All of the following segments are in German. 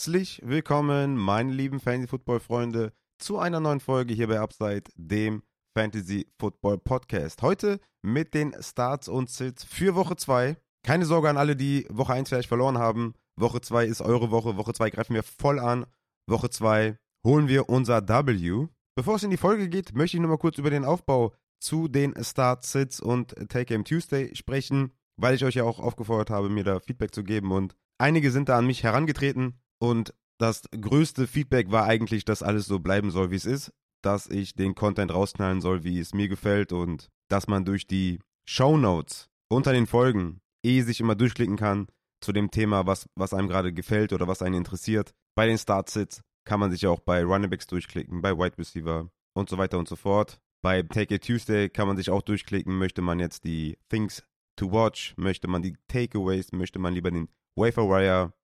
Herzlich willkommen, meine lieben Fantasy-Football-Freunde, zu einer neuen Folge hier bei Upside, dem Fantasy-Football-Podcast. Heute mit den Starts und Sits für Woche 2. Keine Sorge an alle, die Woche 1 vielleicht verloren haben. Woche 2 ist eure Woche. Woche 2 greifen wir voll an. Woche 2 holen wir unser W. Bevor es in die Folge geht, möchte ich nochmal kurz über den Aufbau zu den Start, Sits und Take Game Tuesday sprechen, weil ich euch ja auch aufgefordert habe, mir da Feedback zu geben und Einige sind da an mich herangetreten und das größte Feedback war eigentlich, dass alles so bleiben soll, wie es ist, dass ich den Content rausknallen soll, wie es mir gefällt und dass man durch die Show Notes unter den Folgen eh sich immer durchklicken kann zu dem Thema, was, was einem gerade gefällt oder was einen interessiert. Bei den Start-Sits kann man sich auch bei Runningbacks durchklicken, bei Wide Receiver und so weiter und so fort. Bei Take It Tuesday kann man sich auch durchklicken, möchte man jetzt die Things to Watch, möchte man die Takeaways, möchte man lieber den Waferwire Advice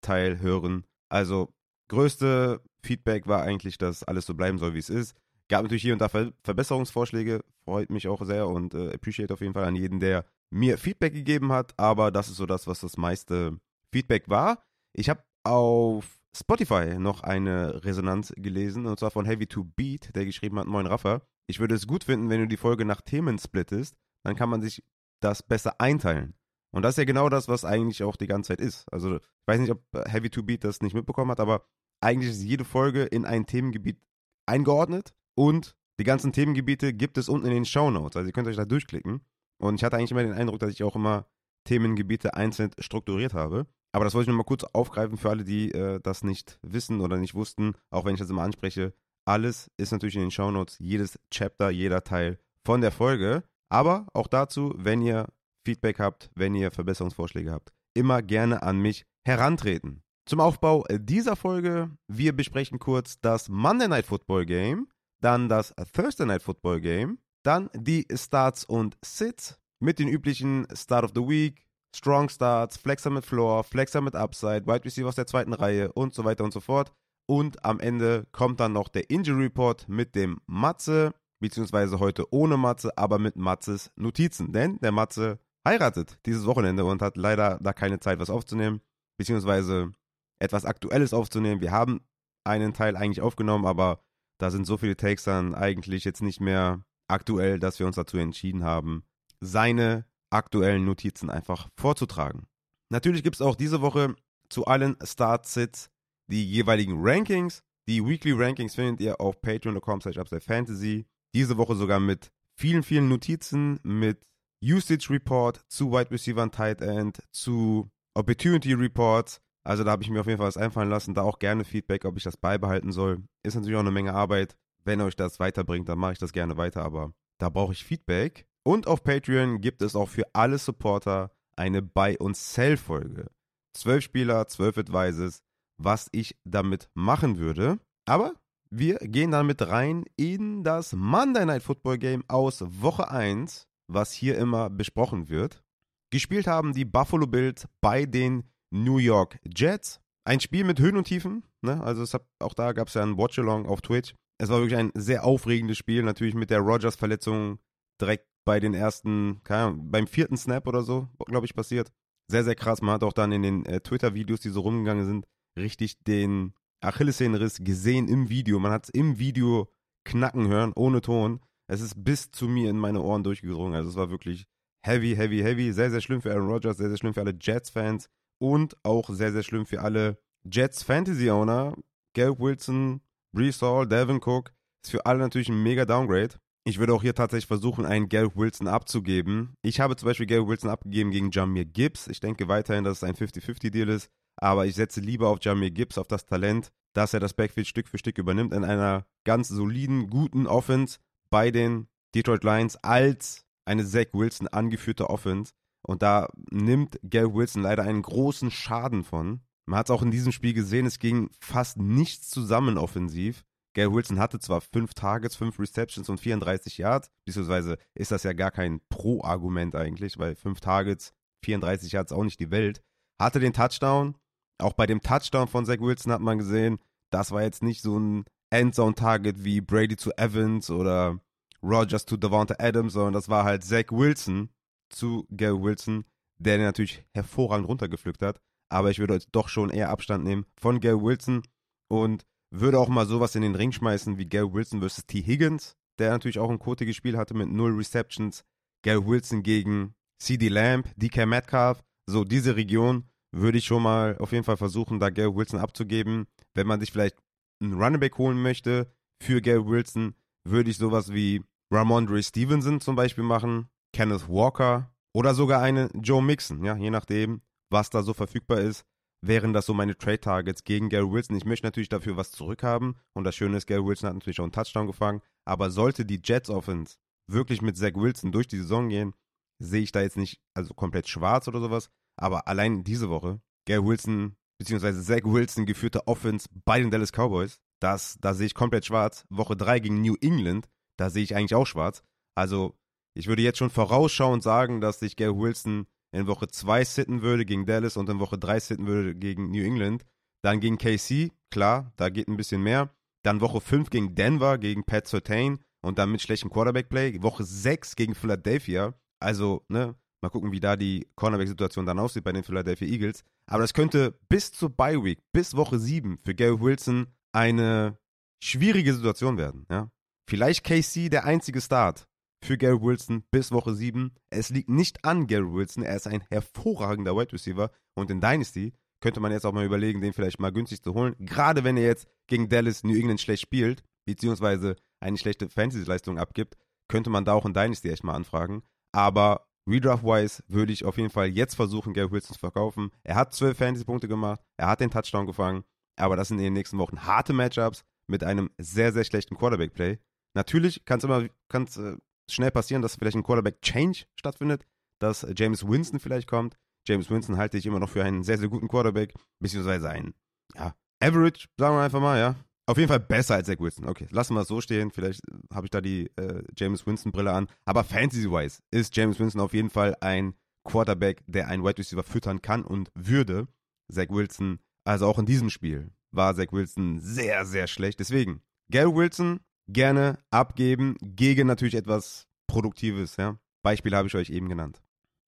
Teil hören. Also größte Feedback war eigentlich, dass alles so bleiben soll, wie es ist. Gab natürlich hier und da Ver Verbesserungsvorschläge, freut mich auch sehr und äh, appreciate auf jeden Fall an jeden, der mir Feedback gegeben hat, aber das ist so das, was das meiste Feedback war. Ich habe auf Spotify noch eine Resonanz gelesen und zwar von Heavy to Beat, der geschrieben hat, Moin Raffa. Ich würde es gut finden, wenn du die Folge nach Themen splittest, dann kann man sich das besser einteilen. Und das ist ja genau das, was eigentlich auch die ganze Zeit ist. Also, ich weiß nicht, ob Heavy to Beat das nicht mitbekommen hat, aber eigentlich ist jede Folge in ein Themengebiet eingeordnet und die ganzen Themengebiete gibt es unten in den Show Notes. Also, ihr könnt euch da durchklicken. Und ich hatte eigentlich immer den Eindruck, dass ich auch immer Themengebiete einzeln strukturiert habe. Aber das wollte ich nochmal kurz aufgreifen für alle, die äh, das nicht wissen oder nicht wussten, auch wenn ich das immer anspreche. Alles ist natürlich in den Show Notes, jedes Chapter, jeder Teil von der Folge. Aber auch dazu, wenn ihr Feedback habt, wenn ihr Verbesserungsvorschläge habt, immer gerne an mich herantreten. Zum Aufbau dieser Folge, wir besprechen kurz das Monday Night Football Game, dann das Thursday Night Football Game, dann die Starts und Sits mit den üblichen Start of the Week, Strong Starts, Flexer mit Floor, Flexer mit Upside, Wide Receiver aus der zweiten Reihe und so weiter und so fort. Und am Ende kommt dann noch der Injury Report mit dem Matze, beziehungsweise heute ohne Matze, aber mit Matzes Notizen. Denn der Matze heiratet dieses Wochenende und hat leider da keine Zeit, was aufzunehmen, beziehungsweise etwas Aktuelles aufzunehmen. Wir haben einen Teil eigentlich aufgenommen, aber da sind so viele Takes dann eigentlich jetzt nicht mehr aktuell, dass wir uns dazu entschieden haben, seine aktuellen Notizen einfach vorzutragen. Natürlich gibt es auch diese Woche zu allen Start-Sits die jeweiligen Rankings. Die Weekly Rankings findet ihr auf patreon.com slash fantasy. Diese Woche sogar mit vielen, vielen Notizen, mit Usage Report zu Wide Receiver und Tight End, zu Opportunity Reports. Also da habe ich mir auf jeden Fall was einfallen lassen. Da auch gerne Feedback, ob ich das beibehalten soll. Ist natürlich auch eine Menge Arbeit. Wenn euch das weiterbringt, dann mache ich das gerne weiter. Aber da brauche ich Feedback. Und auf Patreon gibt es auch für alle Supporter eine Buy- und Sell-Folge. Zwölf Spieler, zwölf Advices, was ich damit machen würde. Aber wir gehen dann mit rein in das Monday Night Football Game aus Woche 1 was hier immer besprochen wird. Gespielt haben die Buffalo Bills bei den New York Jets. Ein Spiel mit Höhen und Tiefen. Ne? Also hat, auch da gab es ja ein Watch-Along auf Twitch. Es war wirklich ein sehr aufregendes Spiel. Natürlich mit der Rogers-Verletzung direkt bei den ersten, keine Ahnung, beim vierten Snap oder so, glaube ich, passiert. Sehr, sehr krass. Man hat auch dann in den äh, Twitter-Videos, die so rumgegangen sind, richtig den Achillessehnenriss gesehen im Video. Man hat es im Video knacken hören, ohne Ton. Es ist bis zu mir in meine Ohren durchgedrungen. Also es war wirklich heavy, heavy, heavy. Sehr, sehr schlimm für Aaron Rodgers, sehr, sehr schlimm für alle Jets-Fans und auch sehr, sehr schlimm für alle Jets-Fantasy-Owner. Garrett Wilson, Brees Hall, Devin Cook. Ist für alle natürlich ein mega Downgrade. Ich würde auch hier tatsächlich versuchen, einen Garrett Wilson abzugeben. Ich habe zum Beispiel Garrett Wilson abgegeben gegen Jamir Gibbs. Ich denke weiterhin, dass es ein 50-50-Deal ist. Aber ich setze lieber auf Jamir Gibbs, auf das Talent, dass er das Backfield Stück für Stück übernimmt in einer ganz soliden, guten Offense bei den Detroit Lions als eine Zach Wilson angeführte Offense. Und da nimmt Gary Wilson leider einen großen Schaden von. Man hat es auch in diesem Spiel gesehen, es ging fast nichts zusammen offensiv. Gary Wilson hatte zwar fünf Targets, fünf Receptions und 34 Yards, beziehungsweise ist das ja gar kein Pro-Argument eigentlich, weil fünf Targets, 34 Yards auch nicht die Welt. Hatte den Touchdown. Auch bei dem Touchdown von Zach Wilson hat man gesehen, das war jetzt nicht so ein Endzone-Target wie Brady zu Evans oder Rogers zu Devonta Adams, sondern das war halt Zach Wilson zu Gary Wilson, der den natürlich hervorragend runtergepflückt hat. aber ich würde doch schon eher Abstand nehmen von Gary Wilson und würde auch mal sowas in den Ring schmeißen wie Gary Wilson versus T. Higgins, der natürlich auch ein kotiges Spiel hatte mit null Receptions. Gary Wilson gegen CD Lamb, DK Metcalf, so diese Region würde ich schon mal auf jeden Fall versuchen, da Gary Wilson abzugeben. Wenn man sich vielleicht einen Running Back holen möchte für Gary Wilson, würde ich sowas wie Ramondre Stevenson zum Beispiel machen, Kenneth Walker oder sogar einen Joe Mixon, ja, je nachdem, was da so verfügbar ist, wären das so meine Trade-Targets gegen Gary Wilson. Ich möchte natürlich dafür was zurückhaben und das Schöne ist, Gary Wilson hat natürlich auch einen Touchdown gefangen, aber sollte die Jets Offense wirklich mit Zach Wilson durch die Saison gehen, sehe ich da jetzt nicht, also komplett schwarz oder sowas, aber allein diese Woche, Gary Wilson beziehungsweise Zach Wilson geführte Offense bei den Dallas Cowboys, das, da sehe ich komplett schwarz. Woche 3 gegen New England, da sehe ich eigentlich auch schwarz. Also, ich würde jetzt schon vorausschauend sagen, dass sich Gary Wilson in Woche 2 sitten würde gegen Dallas und in Woche 3 sitten würde gegen New England. Dann gegen KC, klar, da geht ein bisschen mehr. Dann Woche 5 gegen Denver, gegen Pat Surtain und dann mit schlechtem Quarterback-Play. Woche 6 gegen Philadelphia. Also, ne, mal gucken, wie da die Cornerback-Situation dann aussieht bei den Philadelphia Eagles. Aber das könnte bis zur Bye-Week, bis Woche 7 für Gary Wilson eine schwierige Situation werden. Ja? Vielleicht KC der einzige Start für Gary Wilson bis Woche 7. Es liegt nicht an Gary Wilson. Er ist ein hervorragender Wide Receiver. Und in Dynasty könnte man jetzt auch mal überlegen, den vielleicht mal günstig zu holen. Gerade wenn er jetzt gegen Dallas New England schlecht spielt, beziehungsweise eine schlechte Fantasy-Leistung abgibt, könnte man da auch in Dynasty echt mal anfragen. Aber Redraft-wise würde ich auf jeden Fall jetzt versuchen, Gary Wilson zu verkaufen. Er hat 12 Fantasy-Punkte gemacht, er hat den Touchdown gefangen, aber das sind in den nächsten Wochen harte Matchups mit einem sehr, sehr schlechten Quarterback-Play. Natürlich kann es immer kann's, äh, schnell passieren, dass vielleicht ein Quarterback-Change stattfindet, dass James Winston vielleicht kommt. James Winston halte ich immer noch für einen sehr, sehr guten Quarterback, beziehungsweise einen, ja, Average, sagen wir einfach mal, ja. Auf jeden Fall besser als Zach Wilson. Okay, lassen wir es so stehen. Vielleicht äh, habe ich da die äh, James Winston-Brille an. Aber fantasy-wise ist James Winston auf jeden Fall ein Quarterback, der einen Wide Receiver füttern kann und würde. Zach Wilson, also auch in diesem Spiel, war Zach Wilson sehr, sehr schlecht. Deswegen, Gary Wilson gerne abgeben gegen natürlich etwas Produktives. Ja? Beispiele habe ich euch eben genannt.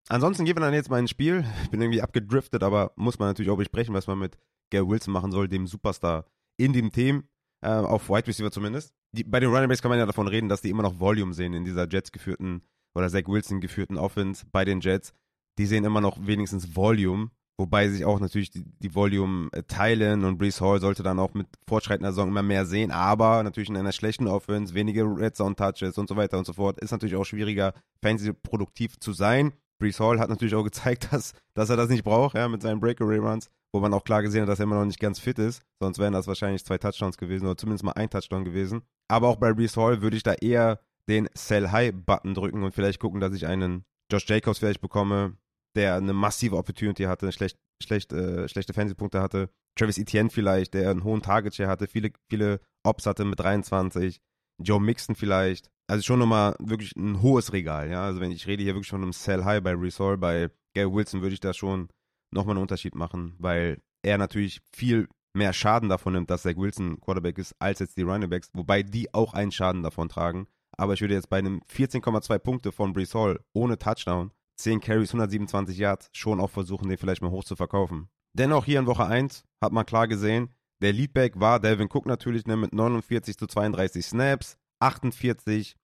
Ansonsten gehen wir dann jetzt mal ins Spiel. Ich bin irgendwie abgedriftet, aber muss man natürlich auch besprechen, was man mit Gary Wilson machen soll, dem Superstar in dem Team, äh, auf Wide Receiver zumindest. Die, bei den Running Backs kann man ja davon reden, dass die immer noch Volume sehen in dieser Jets geführten oder Zach Wilson geführten Offense bei den Jets. Die sehen immer noch wenigstens Volume, wobei sich auch natürlich die, die Volume äh, teilen und Brees Hall sollte dann auch mit fortschreitender Saison immer mehr sehen, aber natürlich in einer schlechten Offense, weniger Red Zone Touches und so weiter und so fort, ist natürlich auch schwieriger, fancy produktiv zu sein. Brees Hall hat natürlich auch gezeigt, dass, dass er das nicht braucht, ja, mit seinen Breakaway Runs wo man auch klar gesehen hat, dass er immer noch nicht ganz fit ist. Sonst wären das wahrscheinlich zwei Touchdowns gewesen oder zumindest mal ein Touchdown gewesen. Aber auch bei Brees Hall würde ich da eher den Sell High Button drücken und vielleicht gucken, dass ich einen Josh Jacobs vielleicht bekomme, der eine massive Opportunity hatte, schlecht, schlecht, äh, schlechte Fantasy-Punkte hatte. Travis Etienne vielleicht, der einen hohen Target-Share hatte, viele, viele Ops hatte mit 23. Joe Mixon vielleicht. Also schon nochmal wirklich ein hohes Regal, ja. Also wenn ich rede hier wirklich von einem Sell High bei Hall, bei Gary Wilson würde ich da schon nochmal einen Unterschied machen, weil er natürlich viel mehr Schaden davon nimmt, dass Zach Wilson Quarterback ist, als jetzt die Running Backs, wobei die auch einen Schaden davon tragen. Aber ich würde jetzt bei einem 14,2 Punkte von Brees Hall ohne Touchdown, 10 Carries, 127 Yards, schon auch versuchen, den vielleicht mal hoch zu verkaufen. Dennoch hier in Woche 1 hat man klar gesehen, der Leadback war Delvin Cook natürlich ne, mit 49 zu 32 Snaps, 48%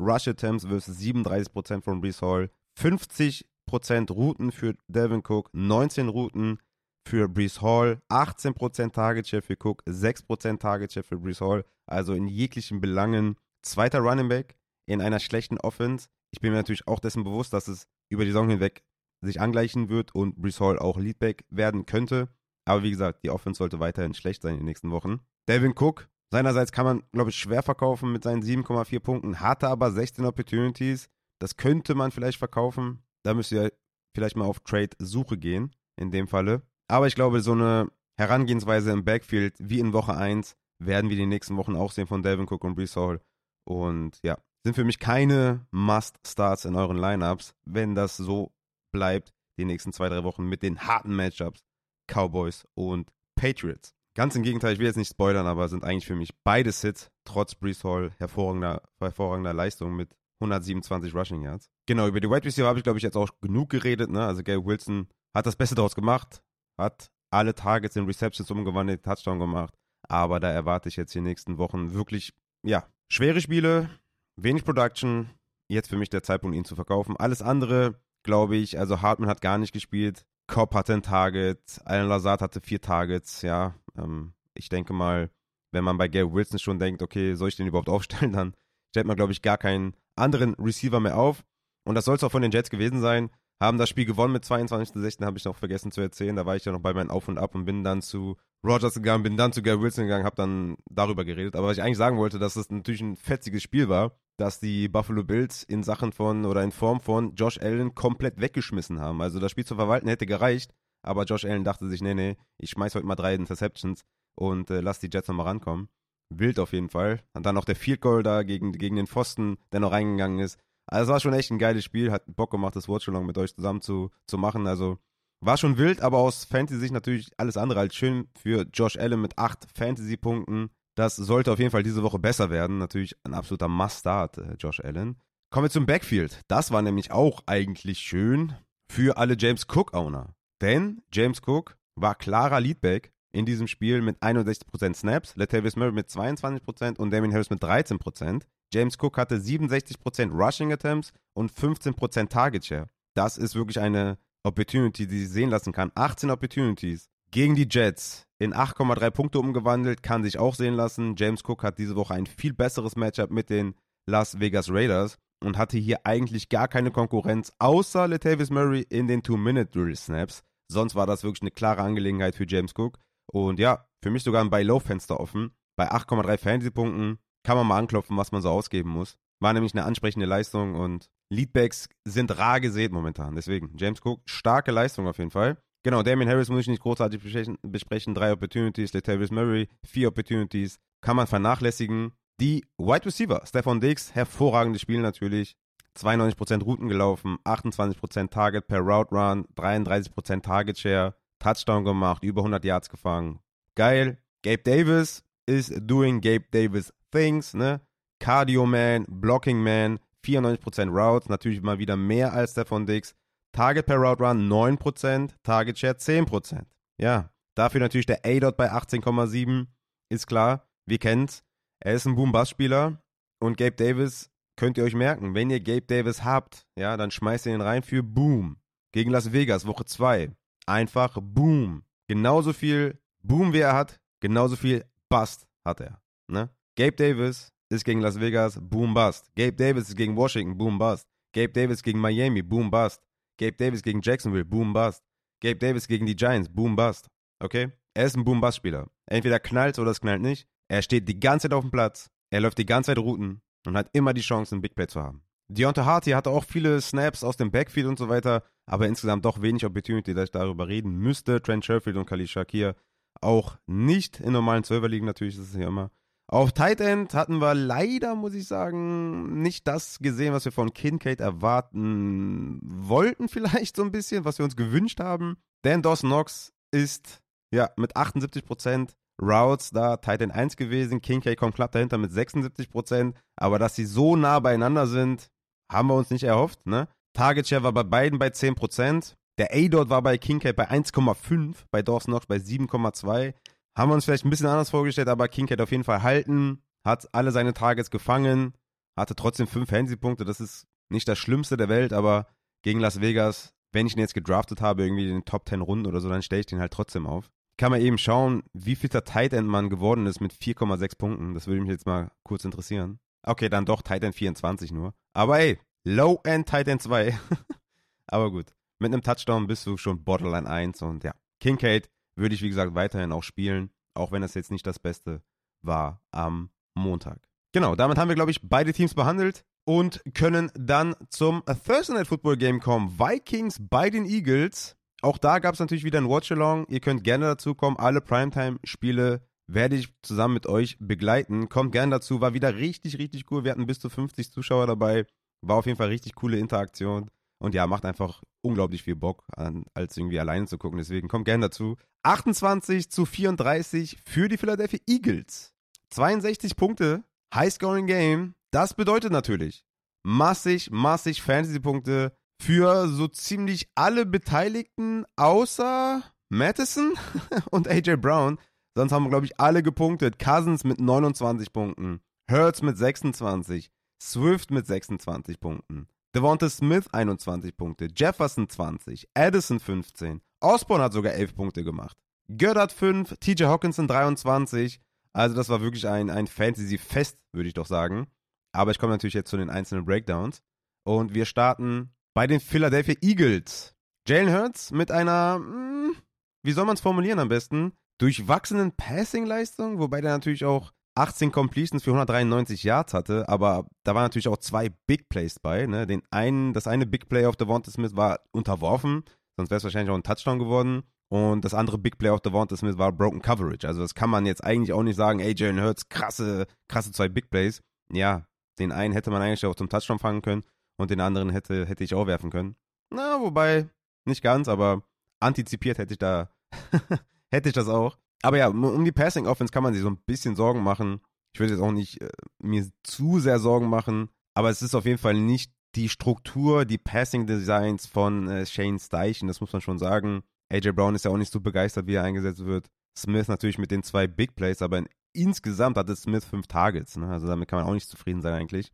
Rush Attempts versus 37% von Brees Hall, 50 Prozent Routen für Devin Cook, 19 Routen für Brees Hall, 18% Target Share für Cook, 6% Target Share für Brees Hall. Also in jeglichen Belangen zweiter Running Back in einer schlechten Offense. Ich bin mir natürlich auch dessen bewusst, dass es über die Saison hinweg sich angleichen wird und Brees Hall auch Leadback werden könnte. Aber wie gesagt, die Offense sollte weiterhin schlecht sein in den nächsten Wochen. Devin Cook, seinerseits kann man, glaube ich, schwer verkaufen mit seinen 7,4 Punkten, hatte aber 16 Opportunities. Das könnte man vielleicht verkaufen. Da müsst ihr vielleicht mal auf Trade-Suche gehen, in dem Falle. Aber ich glaube, so eine Herangehensweise im Backfield wie in Woche 1 werden wir die nächsten Wochen auch sehen von Delvin Cook und Brees Hall. Und ja, sind für mich keine Must-Starts in euren Lineups, wenn das so bleibt, die nächsten zwei, drei Wochen mit den harten Matchups Cowboys und Patriots. Ganz im Gegenteil, ich will jetzt nicht spoilern, aber sind eigentlich für mich beide Sits, trotz Brees Hall, hervorragender, hervorragender Leistung mit 127 Rushing Yards. Genau, über die Wide Receiver habe ich, glaube ich, jetzt auch genug geredet. Ne? Also Gary Wilson hat das Beste daraus gemacht. hat alle Targets in Receptions umgewandelt, Touchdown gemacht. Aber da erwarte ich jetzt die nächsten Wochen wirklich, ja, schwere Spiele, wenig Production. Jetzt für mich der Zeitpunkt, ihn zu verkaufen. Alles andere, glaube ich, also Hartman hat gar nicht gespielt. Cobb hatte ein Target, Alan Lazard hatte vier Targets, ja. Ähm, ich denke mal, wenn man bei Gary Wilson schon denkt, okay, soll ich den überhaupt aufstellen, dann stellt man, glaube ich, gar keinen anderen Receiver mehr auf. Und das soll es auch von den Jets gewesen sein haben das Spiel gewonnen mit 22 zu 16, habe ich noch vergessen zu erzählen. Da war ich ja noch bei meinem Auf und Ab und bin dann zu Rogers gegangen, bin dann zu Gary Wilson gegangen, habe dann darüber geredet. Aber was ich eigentlich sagen wollte, dass es natürlich ein fetziges Spiel war, dass die Buffalo Bills in Sachen von oder in Form von Josh Allen komplett weggeschmissen haben. Also das Spiel zu verwalten hätte gereicht, aber Josh Allen dachte sich, nee, nee, ich schmeiß heute mal drei Interceptions und äh, lass die Jets nochmal rankommen. Wild auf jeden Fall. Und dann noch der Field Goal da gegen, gegen den Pfosten, der noch reingegangen ist. Also es war schon echt ein geiles Spiel, hat Bock gemacht, das Watch Along mit euch zusammen zu, zu machen. Also war schon wild, aber aus Fantasy-Sicht natürlich alles andere als schön für Josh Allen mit acht Fantasy-Punkten. Das sollte auf jeden Fall diese Woche besser werden. Natürlich ein absoluter Must-Start, äh, Josh Allen. Kommen wir zum Backfield. Das war nämlich auch eigentlich schön für alle James Cook-Owner. Denn James Cook war klarer Leadback in diesem Spiel mit 61% Snaps, Latavius Murray mit 22% und Damien Harris mit 13%. James Cook hatte 67% Rushing Attempts und 15% Target Share. Das ist wirklich eine Opportunity, die sie sehen lassen kann. 18 Opportunities gegen die Jets in 8,3 Punkte umgewandelt, kann sich auch sehen lassen. James Cook hat diese Woche ein viel besseres Matchup mit den Las Vegas Raiders und hatte hier eigentlich gar keine Konkurrenz, außer Latavius Murray in den Two-Minute-Drill-Snaps. Sonst war das wirklich eine klare Angelegenheit für James Cook. Und ja, für mich sogar ein Buy-Low-Fenster offen. Bei 8,3 Fantasy-Punkten kann man mal anklopfen, was man so ausgeben muss. War nämlich eine ansprechende Leistung und Leadbacks sind rar gesät momentan. Deswegen, James Cook, starke Leistung auf jeden Fall. Genau, Damien Harris muss ich nicht großartig besprechen. Drei Opportunities, Latavius Murray, vier Opportunities. Kann man vernachlässigen. Die Wide Receiver, Stefan Diggs, hervorragendes Spiel natürlich. 92% Routen gelaufen, 28% Target per Route Run, 33% Target Share, Touchdown gemacht, über 100 Yards gefangen. Geil. Gabe Davis is doing Gabe Davis Things, ne? Cardio Man, Blocking Man, 94% Routes, natürlich mal wieder mehr als der von Dix. Target per Route Run 9%, Target Share 10%. Ja, dafür natürlich der A-Dot bei 18,7. Ist klar, wir kennen's. Er ist ein Boom-Bass-Spieler und Gabe Davis könnt ihr euch merken, wenn ihr Gabe Davis habt, ja, dann schmeißt ihr ihn rein für Boom. Gegen Las Vegas, Woche 2. Einfach Boom. Genauso viel Boom, wie er hat, genauso viel Bust hat er. Ne? Gabe Davis ist gegen Las Vegas, boom bust. Gabe Davis ist gegen Washington, boom bust. Gabe Davis gegen Miami, boom bust. Gabe Davis gegen Jacksonville, boom bust. Gabe Davis gegen die Giants, boom bust. Okay? Er ist ein boom bust Spieler. Entweder knallt oder es knallt nicht. Er steht die ganze Zeit auf dem Platz. Er läuft die ganze Zeit Routen und hat immer die Chance, einen Big Play zu haben. Deontay Harty hatte auch viele Snaps aus dem Backfield und so weiter, aber insgesamt doch wenig Opportunity, dass ich darüber reden müsste. Trent Sherfield und Khalil Shakir auch nicht in normalen Serverligen, natürlich ist es ja immer. Auf Tight End hatten wir leider, muss ich sagen, nicht das gesehen, was wir von Kincaid erwarten wollten, vielleicht so ein bisschen, was wir uns gewünscht haben. Denn Dawson Knox ist ja mit 78% Routes da Tight End 1 gewesen. Kincaid kommt knapp dahinter mit 76%. Aber dass sie so nah beieinander sind, haben wir uns nicht erhofft. Ne? Target Share war bei beiden bei 10%. Der A-Dot war bei Kincaid bei 1,5, bei Dawson Knox bei 7,2. Haben wir uns vielleicht ein bisschen anders vorgestellt, aber King hat auf jeden Fall halten, hat alle seine Targets gefangen, hatte trotzdem fünf Handsy-Punkte. Das ist nicht das Schlimmste der Welt, aber gegen Las Vegas, wenn ich ihn jetzt gedraftet habe, irgendwie in den Top 10 Runden oder so, dann stelle ich den halt trotzdem auf. Kann man eben schauen, wie viel der Tight End Mann geworden ist mit 4,6 Punkten. Das würde mich jetzt mal kurz interessieren. Okay, dann doch Tight End 24 nur. Aber ey, Low End Tight End 2. aber gut. Mit einem Touchdown bist du schon Borderline 1 und ja. Kincaid würde ich, wie gesagt, weiterhin auch spielen, auch wenn das jetzt nicht das Beste war am Montag. Genau, damit haben wir, glaube ich, beide Teams behandelt und können dann zum Thursday Night Football Game kommen. Vikings bei den Eagles. Auch da gab es natürlich wieder ein Watch-Along. Ihr könnt gerne dazu kommen. Alle Primetime-Spiele werde ich zusammen mit euch begleiten. Kommt gerne dazu. War wieder richtig, richtig cool. Wir hatten bis zu 50 Zuschauer dabei. War auf jeden Fall richtig coole Interaktion. Und ja, macht einfach unglaublich viel Bock, an, als irgendwie alleine zu gucken. Deswegen kommt gerne dazu. 28 zu 34 für die Philadelphia Eagles. 62 Punkte, High-Scoring Game. Das bedeutet natürlich massig, massig Fantasy-Punkte für so ziemlich alle Beteiligten, außer Madison und AJ Brown. Sonst haben wir, glaube ich, alle gepunktet. Cousins mit 29 Punkten, Hurts mit 26, Swift mit 26 Punkten, Devonta Smith 21 Punkte, Jefferson 20, Addison 15, Osborne hat sogar 11 Punkte gemacht, Goddard 5, TJ Hawkinson 23. Also das war wirklich ein, ein Fantasy-Fest, würde ich doch sagen. Aber ich komme natürlich jetzt zu den einzelnen Breakdowns. Und wir starten bei den Philadelphia Eagles. Jalen Hurts mit einer, mh, hm, wie soll man es formulieren am besten? Durchwachsenen Passing-Leistung, wobei der natürlich auch 18 Completions für 193 Yards hatte, aber da waren natürlich auch zwei Big Plays bei. Ne? Den einen, das eine Big Play auf Devonta Smith war unterworfen, sonst wäre es wahrscheinlich auch ein Touchdown geworden. Und das andere Big Play auf Devonta Smith war Broken Coverage. Also das kann man jetzt eigentlich auch nicht sagen, ey, Jalen Hurts, krasse, krasse zwei Big Plays. Ja, den einen hätte man eigentlich auch zum Touchdown fangen können und den anderen hätte, hätte ich auch werfen können. Na, wobei, nicht ganz, aber antizipiert hätte ich da, hätte ich das auch. Aber ja, um die Passing Offense kann man sich so ein bisschen Sorgen machen. Ich würde jetzt auch nicht äh, mir zu sehr Sorgen machen, aber es ist auf jeden Fall nicht die Struktur, die Passing Designs von äh, Shane Steichen, das muss man schon sagen. AJ Brown ist ja auch nicht so begeistert, wie er eingesetzt wird. Smith natürlich mit den zwei Big Plays, aber in, insgesamt hatte Smith fünf Targets. Ne? Also damit kann man auch nicht zufrieden sein eigentlich.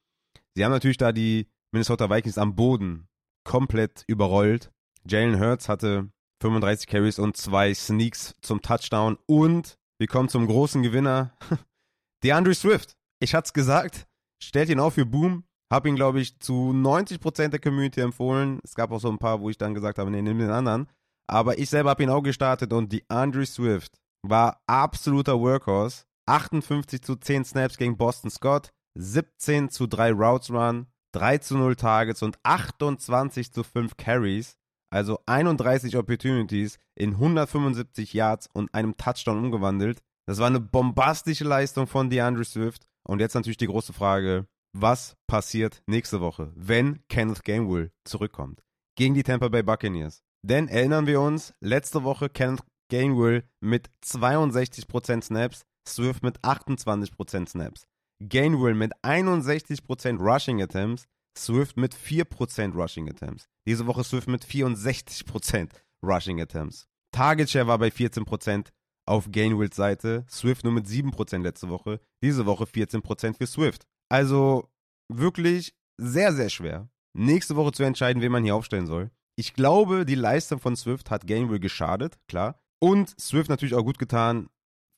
Sie haben natürlich da die Minnesota Vikings am Boden komplett überrollt. Jalen Hurts hatte 35 Carries und zwei Sneaks zum Touchdown. Und wir kommen zum großen Gewinner, DeAndre Swift. Ich hatte es gesagt, stellt ihn auf für Boom. Hab ihn, glaube ich, zu 90% der Community empfohlen. Es gab auch so ein paar, wo ich dann gesagt habe, nee, nimm den anderen. Aber ich selber habe ihn auch gestartet und DeAndre Swift war absoluter Workhorse. 58 zu 10 Snaps gegen Boston Scott, 17 zu 3 Routes Run, 3 zu 0 Targets und 28 zu 5 Carries. Also 31 Opportunities in 175 Yards und einem Touchdown umgewandelt. Das war eine bombastische Leistung von DeAndre Swift. Und jetzt natürlich die große Frage, was passiert nächste Woche, wenn Kenneth Gainwell zurückkommt? Gegen die Tampa Bay Buccaneers. Denn erinnern wir uns, letzte Woche Kenneth Gainwell mit 62% Snaps, Swift mit 28% Snaps. Gainwell mit 61% Rushing Attempts, Swift mit 4% Rushing Attempts. Diese Woche Swift mit 64% Rushing Attempts. Target Share war bei 14% auf Gainwells Seite, Swift nur mit 7% letzte Woche, diese Woche 14% für Swift. Also wirklich sehr, sehr schwer, nächste Woche zu entscheiden, wen man hier aufstellen soll. Ich glaube, die Leistung von Swift hat Gainwell geschadet, klar. Und Swift natürlich auch gut getan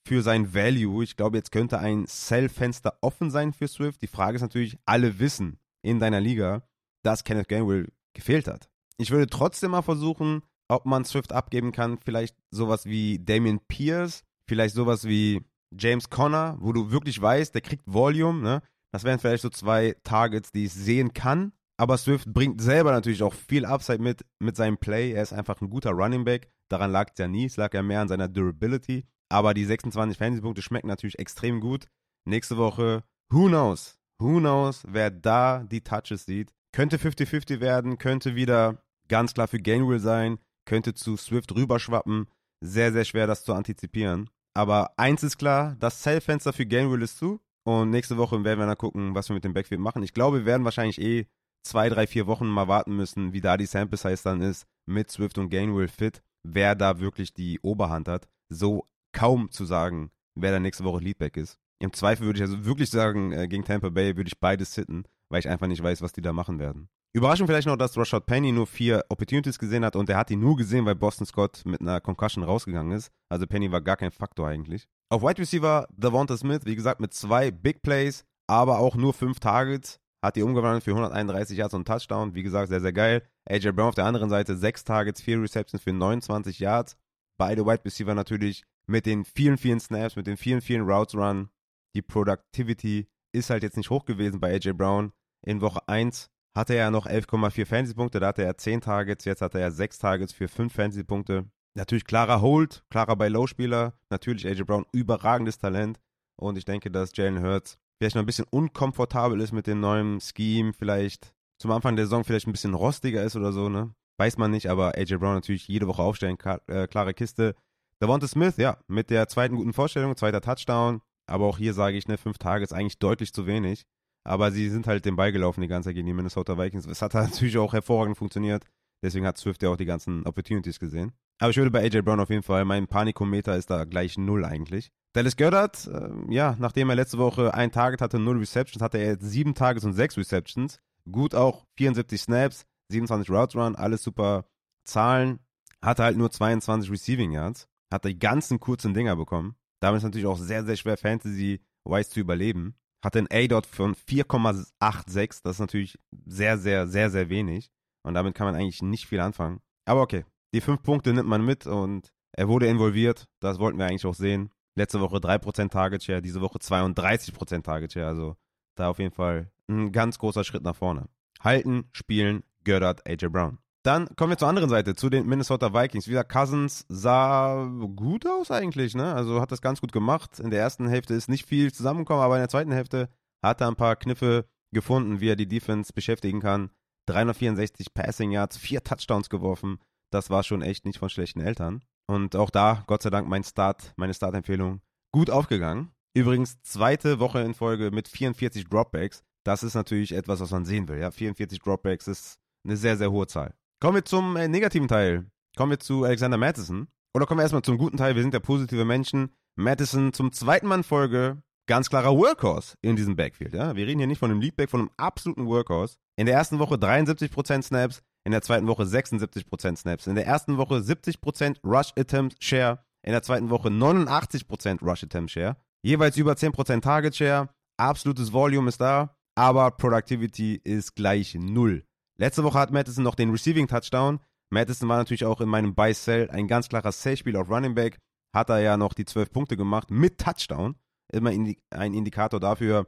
für sein Value. Ich glaube, jetzt könnte ein Sell-Fenster offen sein für Swift. Die Frage ist natürlich, alle wissen in deiner Liga, dass Kenneth Gainwell gefehlt hat. Ich würde trotzdem mal versuchen, ob man Swift abgeben kann. Vielleicht sowas wie Damian Pierce, vielleicht sowas wie James Conner, wo du wirklich weißt, der kriegt Volume. Ne? Das wären vielleicht so zwei Targets, die ich sehen kann. Aber Swift bringt selber natürlich auch viel Upside mit, mit seinem Play. Er ist einfach ein guter Running Back. Daran lag es ja nie. Es lag ja mehr an seiner Durability. Aber die 26 Fantasy-Punkte schmecken natürlich extrem gut. Nächste Woche, who knows? Who knows, wer da die Touches sieht. Könnte 50-50 werden, könnte wieder ganz klar für Gainwell sein, könnte zu Swift rüberschwappen. Sehr, sehr schwer, das zu antizipieren. Aber eins ist klar, das Sell-Fenster für Gainwell ist zu. Und nächste Woche werden wir dann gucken, was wir mit dem Backfield machen. Ich glaube, wir werden wahrscheinlich eh zwei, drei, vier Wochen mal warten müssen, wie da die Sample Size dann ist, mit Swift und Gainwell fit, wer da wirklich die Oberhand hat. So kaum zu sagen, wer da nächste Woche Leadback ist. Im Zweifel würde ich also wirklich sagen, äh, gegen Tampa Bay würde ich beides sitten, weil ich einfach nicht weiß, was die da machen werden. Überraschung vielleicht noch, dass Rashad Penny nur vier Opportunities gesehen hat und er hat die nur gesehen, weil Boston Scott mit einer Concussion rausgegangen ist. Also Penny war gar kein Faktor eigentlich. Auf Wide Receiver Devonta Smith, wie gesagt, mit zwei Big Plays, aber auch nur fünf Targets. Hat die umgewandelt für 131 Yards und Touchdown. Wie gesagt, sehr, sehr geil. AJ Brown auf der anderen Seite, sechs Targets, vier Receptions für 29 Yards. Beide Wide Receiver natürlich mit den vielen, vielen Snaps, mit den vielen, vielen Routes Run. Die Productivity ist halt jetzt nicht hoch gewesen bei AJ Brown. In Woche 1 hatte er noch 11,4 Fantasy-Punkte, da hatte er 10 Targets, jetzt hatte er 6 Targets für 5 Fantasy-Punkte. Natürlich klarer Hold, klarer bei Low-Spieler. Natürlich AJ Brown, überragendes Talent. Und ich denke, dass Jalen Hurts vielleicht noch ein bisschen unkomfortabel ist mit dem neuen Scheme, vielleicht zum Anfang der Saison vielleicht ein bisschen rostiger ist oder so, ne? Weiß man nicht, aber AJ Brown natürlich jede Woche aufstellen, äh, klare Kiste. Devonta Smith, ja, mit der zweiten guten Vorstellung, zweiter Touchdown. Aber auch hier sage ich, ne, fünf Tage ist eigentlich deutlich zu wenig. Aber sie sind halt den Ball gelaufen die ganze Zeit gegen die Minnesota Vikings. Es hat natürlich auch hervorragend funktioniert. Deswegen hat Swift ja auch die ganzen Opportunities gesehen. Aber ich würde bei AJ Brown auf jeden Fall, mein Panikometer ist da gleich null eigentlich. Dallas Goddard, äh, ja, nachdem er letzte Woche ein Target hatte, null Receptions, hatte er jetzt sieben Targets und sechs Receptions. Gut auch 74 Snaps, 27 Routes Run, alles super Zahlen. Hatte halt nur 22 Receiving Yards. Hat die ganzen kurzen Dinger bekommen. Damit ist natürlich auch sehr, sehr schwer Fantasy-wise zu überleben. Hatte ein A-Dot von 4,86. Das ist natürlich sehr, sehr, sehr, sehr wenig. Und damit kann man eigentlich nicht viel anfangen. Aber okay, die fünf Punkte nimmt man mit und er wurde involviert. Das wollten wir eigentlich auch sehen. Letzte Woche 3% Target Share, diese Woche 32% Target Share. Also da auf jeden Fall ein ganz großer Schritt nach vorne. Halten, spielen, Gördert, AJ Brown. Dann kommen wir zur anderen Seite, zu den Minnesota Vikings. Wieder Cousins sah gut aus eigentlich, ne? Also hat das ganz gut gemacht. In der ersten Hälfte ist nicht viel zusammengekommen, aber in der zweiten Hälfte hat er ein paar Kniffe gefunden, wie er die Defense beschäftigen kann. 364 Passing Yards, vier Touchdowns geworfen. Das war schon echt nicht von schlechten Eltern. Und auch da, Gott sei Dank, mein Start, meine Startempfehlung gut aufgegangen. Übrigens zweite Woche in Folge mit 44 Dropbacks. Das ist natürlich etwas, was man sehen will. Ja, 44 Dropbacks ist eine sehr, sehr hohe Zahl. Kommen wir zum äh, negativen Teil. Kommen wir zu Alexander Madison. Oder kommen wir erstmal zum guten Teil. Wir sind ja positive Menschen. Madison zum zweiten Mal in Folge. Ganz klarer Workhorse in diesem Backfield. Ja? Wir reden hier nicht von einem Leadback, von einem absoluten Workhorse. In der ersten Woche 73% Snaps, in der zweiten Woche 76% Snaps. In der ersten Woche 70% Rush Attempt Share, in der zweiten Woche 89% Rush Attempt Share. Jeweils über 10% Target Share. Absolutes Volume ist da, aber Productivity ist gleich null. Letzte Woche hat Madison noch den Receiving Touchdown. Madison war natürlich auch in meinem Buy-Sell ein ganz klarer Sell-Spiel auf Running Back. Hat er ja noch die 12 Punkte gemacht mit Touchdown. Immer ein Indikator dafür,